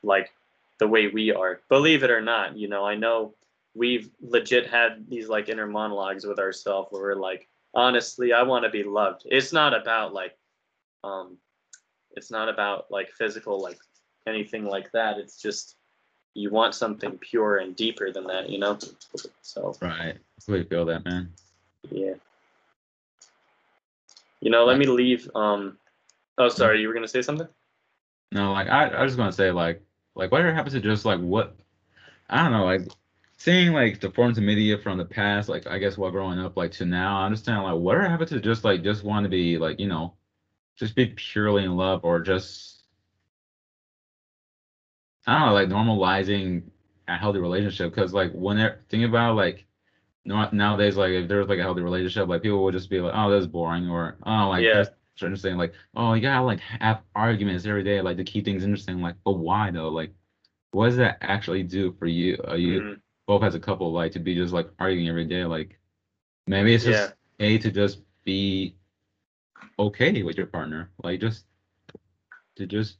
like the way we are. Believe it or not, you know, I know we've legit had these like inner monologues with ourselves where we're like, honestly, I want to be loved. It's not about like um it's not about like physical like anything like that it's just you want something pure and deeper than that you know so Right. Really feel that, man. yeah you know let me leave um oh sorry you were gonna say something No, like I, I was just gonna say like like whatever happens to just like what I don't know, like seeing like the forms of media from the past, like I guess while growing up like to now, I understand like whatever happened to just like just want to be like, you know, just be purely in love or just I don't know, like normalizing a healthy relationship. Cause like when they're thinking about like no- nowadays, like if there's like a healthy relationship, like people would just be like, oh, that's boring, or oh, like Yeah. that's interesting. Like, oh, you gotta like have arguments every day, like to keep things interesting. Like, but why though? Like, what does that actually do for you? Are you Mhm. both as a couple, like to be just like arguing every day? Like, maybe it's just a to just be okay with your partner, like just to just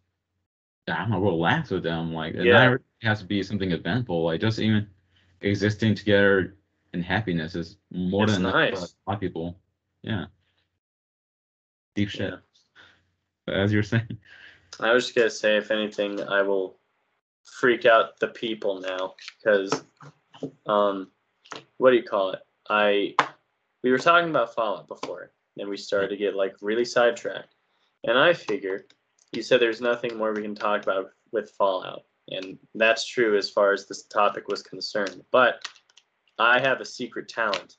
I don't know, relax with them. Like, and Yeah. everything has to be something eventful. Like, just even existing together in happiness is more It's than enough for a lot of people. Yeah. Deep shit. Yeah. As you're saying, i was just gonna say if anything i will freak out the people now because um what do you call it i we were talking about fallout before and we started to get like really sidetracked and i figured you said there's nothing more we can talk about with fallout and that's true as far as this topic was concerned but i have a secret talent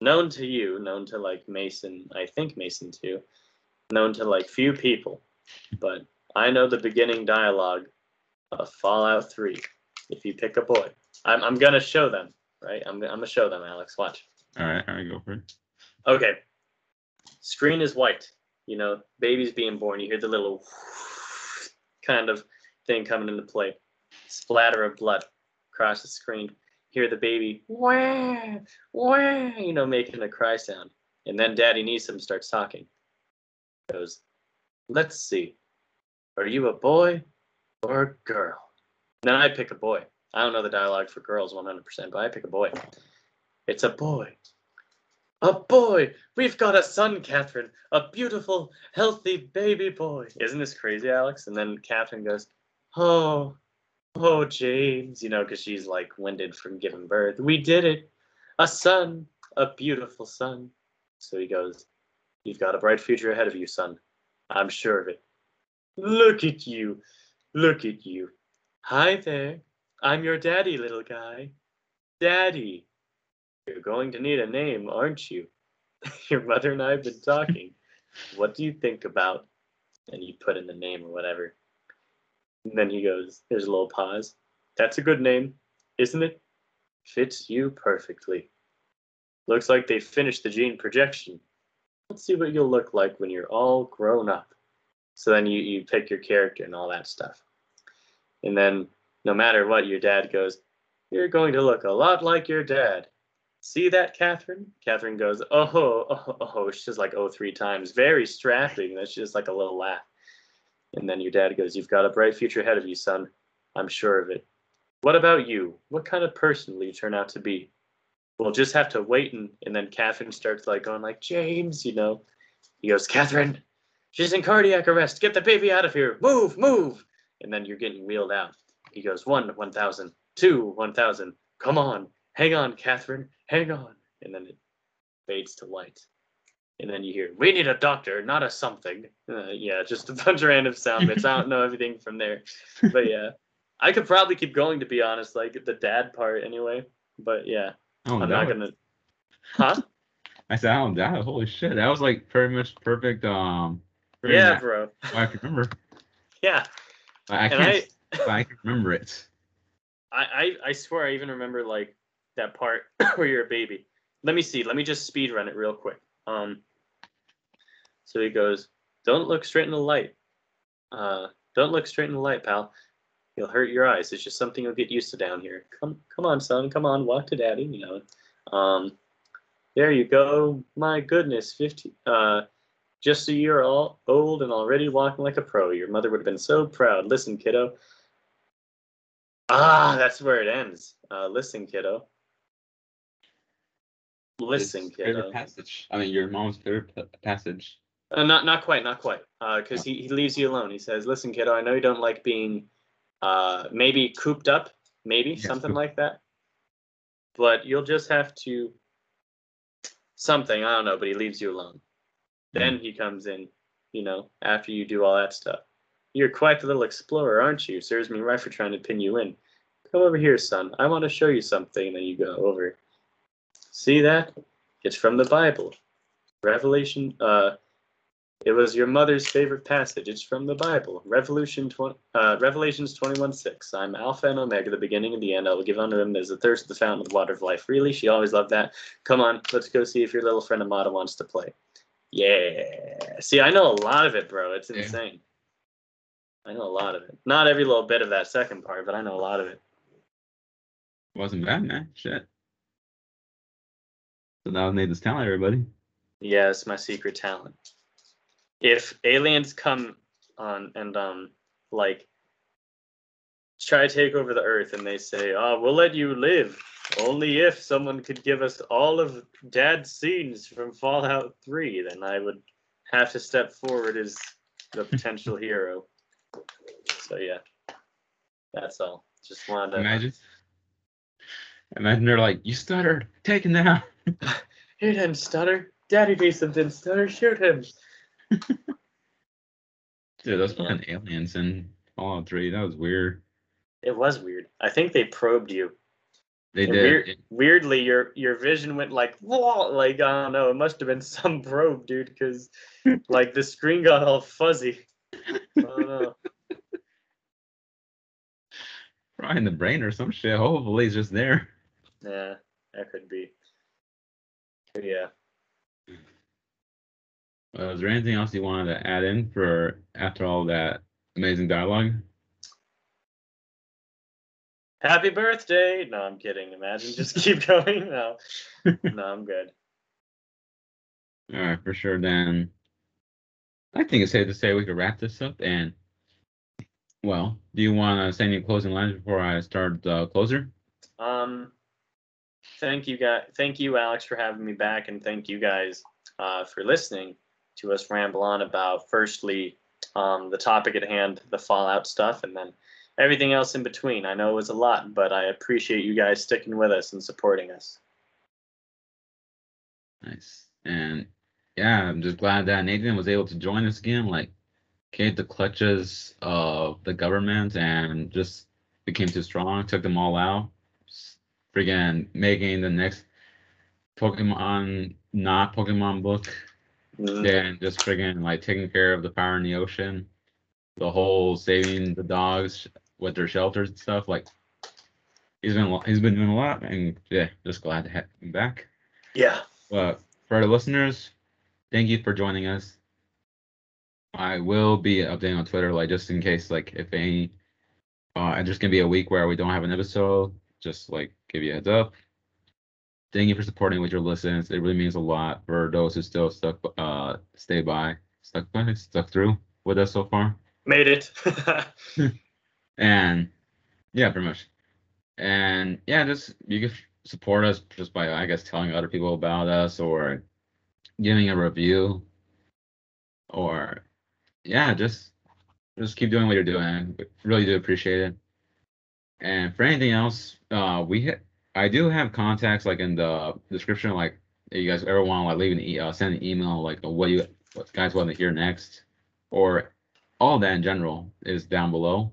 known to you known to like mason i think mason too known to like few people but i know the beginning dialogue of fallout 3 if you pick a boy i'm, I'm gonna show them right I'm, I'm gonna show them alex watch all right, all right, go for it. Okay. Screen is white. You know, babies being born. You hear the little kind of thing coming into play. Splatter of blood across the screen. Hear the baby, wah, wah, you know, making a cry sound. And then Daddy Neeson starts talking. Goes, let's see. Are you a boy or a girl? Then I pick a boy. I don't know the dialogue for girls 100%, but I pick a boy. It's a boy. A boy! We've got a son, Catherine. A beautiful, healthy baby boy. Isn't this crazy, Alex? And then Catherine goes, Oh, oh, James, you know, because she's like winded from giving birth. We did it. A son, a beautiful son. So he goes, You've got a bright future ahead of you, son. I'm sure of it. Look at you. Look at you. Hi there. I'm your daddy, little guy. Daddy. You're going to need a name, aren't you? Your mother and I have been talking. what do you think about? And you put in the name or whatever. And then he goes, There's a little pause. That's a good name, isn't it? Fits you perfectly. Looks like they finished the gene projection. Let's see what you'll look like when you're all grown up. So then you, you pick your character and all that stuff. And then no matter what, your dad goes, You're going to look a lot like your dad. See that, Catherine? Catherine goes, oh, oh, oh. She's like, oh, three times. Very strapping. That's just like a little laugh. And then your dad goes, You've got a bright future ahead of you, son. I'm sure of it. What about you? What kind of person will you turn out to be? We'll just have to wait. And, and then Catherine starts like going like, James, you know. He goes, Catherine, she's in cardiac arrest. Get the baby out of here. Move, move. And then you're getting wheeled out. He goes, one, 1,000, two, 1,000. Come on. Hang on, Catherine. Hang on. And then it fades to light. and then you hear, "We need a doctor, not a something." Uh, yeah, just a bunch of random sound bits. I don't know everything from there, but yeah, I could probably keep going to be honest, like the dad part anyway. But yeah, Oh, I'm not gonna. Huh? I said, oh, that holy shit, that was like pretty much perfect. Um, pretty Yeah, much bro. I can remember. Yeah, I, I can't, I, I can remember it. I, I, I swear I even remember like that part where you're a baby. Let me see. Let me just speed run it real quick. Um. So he goes, "Don't look straight in the light. Uh, don't look straight in the light, pal. You'll hurt your eyes. It's just something you'll get used to down here. Come, come on, son. Come on, walk to daddy. You know. Um. There you go. My goodness, fifty. Uh, just a year all old and already walking like a pro. Your mother would have been so proud. Listen, kiddo. Ah, that's where it ends. Uh, listen, kiddo. Listen, His favorite passage. I mean, your mom's favorite pa- passage. Uh, not not quite, not quite. Because he, he leaves you alone. He says, "Listen, kiddo. I know you don't like being, uh, maybe cooped up, maybe Yeah, something like that. But you'll just have to something. I don't know. But he leaves you alone. Then he comes in. You know, after you do all that stuff. You're quite the little explorer, aren't you? Serves me right for trying to pin you in. Come over here, son. I want to show you something. And then you go over. See that? It's from the Bible. Revelation. Uh, it was your mother's favorite passage. It's from the Bible. Revolution 20, uh, Revelations 21 6. I'm Alpha and Omega, the beginning and the end. I will give unto him as a thirst of the fountain of the water of life. Really? She always loved that. Come on, let's go see if your little friend Amata wants to play. Yeah. See, I know a lot of it, bro. It's Yeah. insane. I know a lot of it. Not every little bit of that second part, but I know a lot of it. Wasn't bad, man. Shit. So that made this talent, everybody. Yeah, it's my secret talent. If aliens come on and um like try to take over the earth and they say, "Oh, we'll let you live only if someone could give us all of dad's scenes from Fallout 3, then I would have to step forward as the potential hero." So yeah. That's all. Just wanted to Imagine. Imagine they're like, you stuttered. Take him down. He didn't stutter. Daddy Jason didn't stutter. Shoot him. Dude, those Yeah. fucking aliens in Fallout 3, that was weird. It was weird. I think they probed you. They And did. weird- weirdly, your your vision went like whoa, like I don't know. It must have been some probe, dude, because like the screen got all fuzzy. I don't know. Probably in the brain or some shit. Hopefully it's just there. Yeah, that could be. Yeah. Uh, is there anything else you wanted to add in for after all that amazing dialogue? Happy birthday! No, I'm kidding. Imagine just keep going. No, no, I'm good. All right, for sure. Then I think it's safe to say we could wrap this up. And well, do you want to say any closing lines before I start the closer? Um, thank you guys. Thank you, Alex, for having me back, and thank you guys uh, for listening to us ramble on about firstly um, the topic at hand, the Fallout stuff, and then everything else in between. I know it was a lot, but I appreciate you guys sticking with us and supporting us. Nice. And yeah, I'm just glad that Nathan was able to join us again. Like, caved the clutches of the government and just became too strong, took them all out. Friggin' making the next Pokemon, not Pokemon book. Mm, Then just friggin' like taking care of the fire in the ocean. The whole saving the dogs with their shelters and stuff. Like, he's been a lot- he's been doing a lot, and yeah, just glad to have him back. Yeah. But for the listeners, thank you for joining us. I will be updating on Twitter, like just in case, like if any, uh, there's gonna be a week where we don't have an episode. Just like give you a heads up. Thank you for supporting with your listens. It really means a lot for those who still stuck, uh, stay by, stuck by, stuck through with us so far. Made it. And yeah, pretty much. And yeah, just you can support us just by I guess telling other people about us or giving a review or yeah, just just keep doing what you're doing. Really do appreciate it. And for anything else, uh we ha- I do have contacts like in the description like if you guys ever want to like leave an e- uh, send an email like what you what guys want to hear next, or all that in general is down below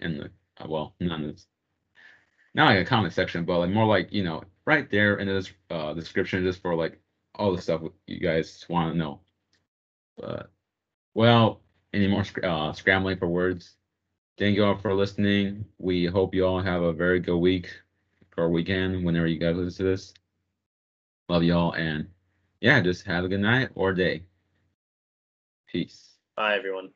in the uh, well not in this not like a comment section, but like more like you know right there in this uh, description just for like all the stuff you guys want to know. But well, any more sc- uh, scrambling for words? Thank you all for listening. We hope you all have a very good week or weekend whenever you guys listen to this. Love y'all and yeah, just have a good night or day. Peace. Bye, everyone.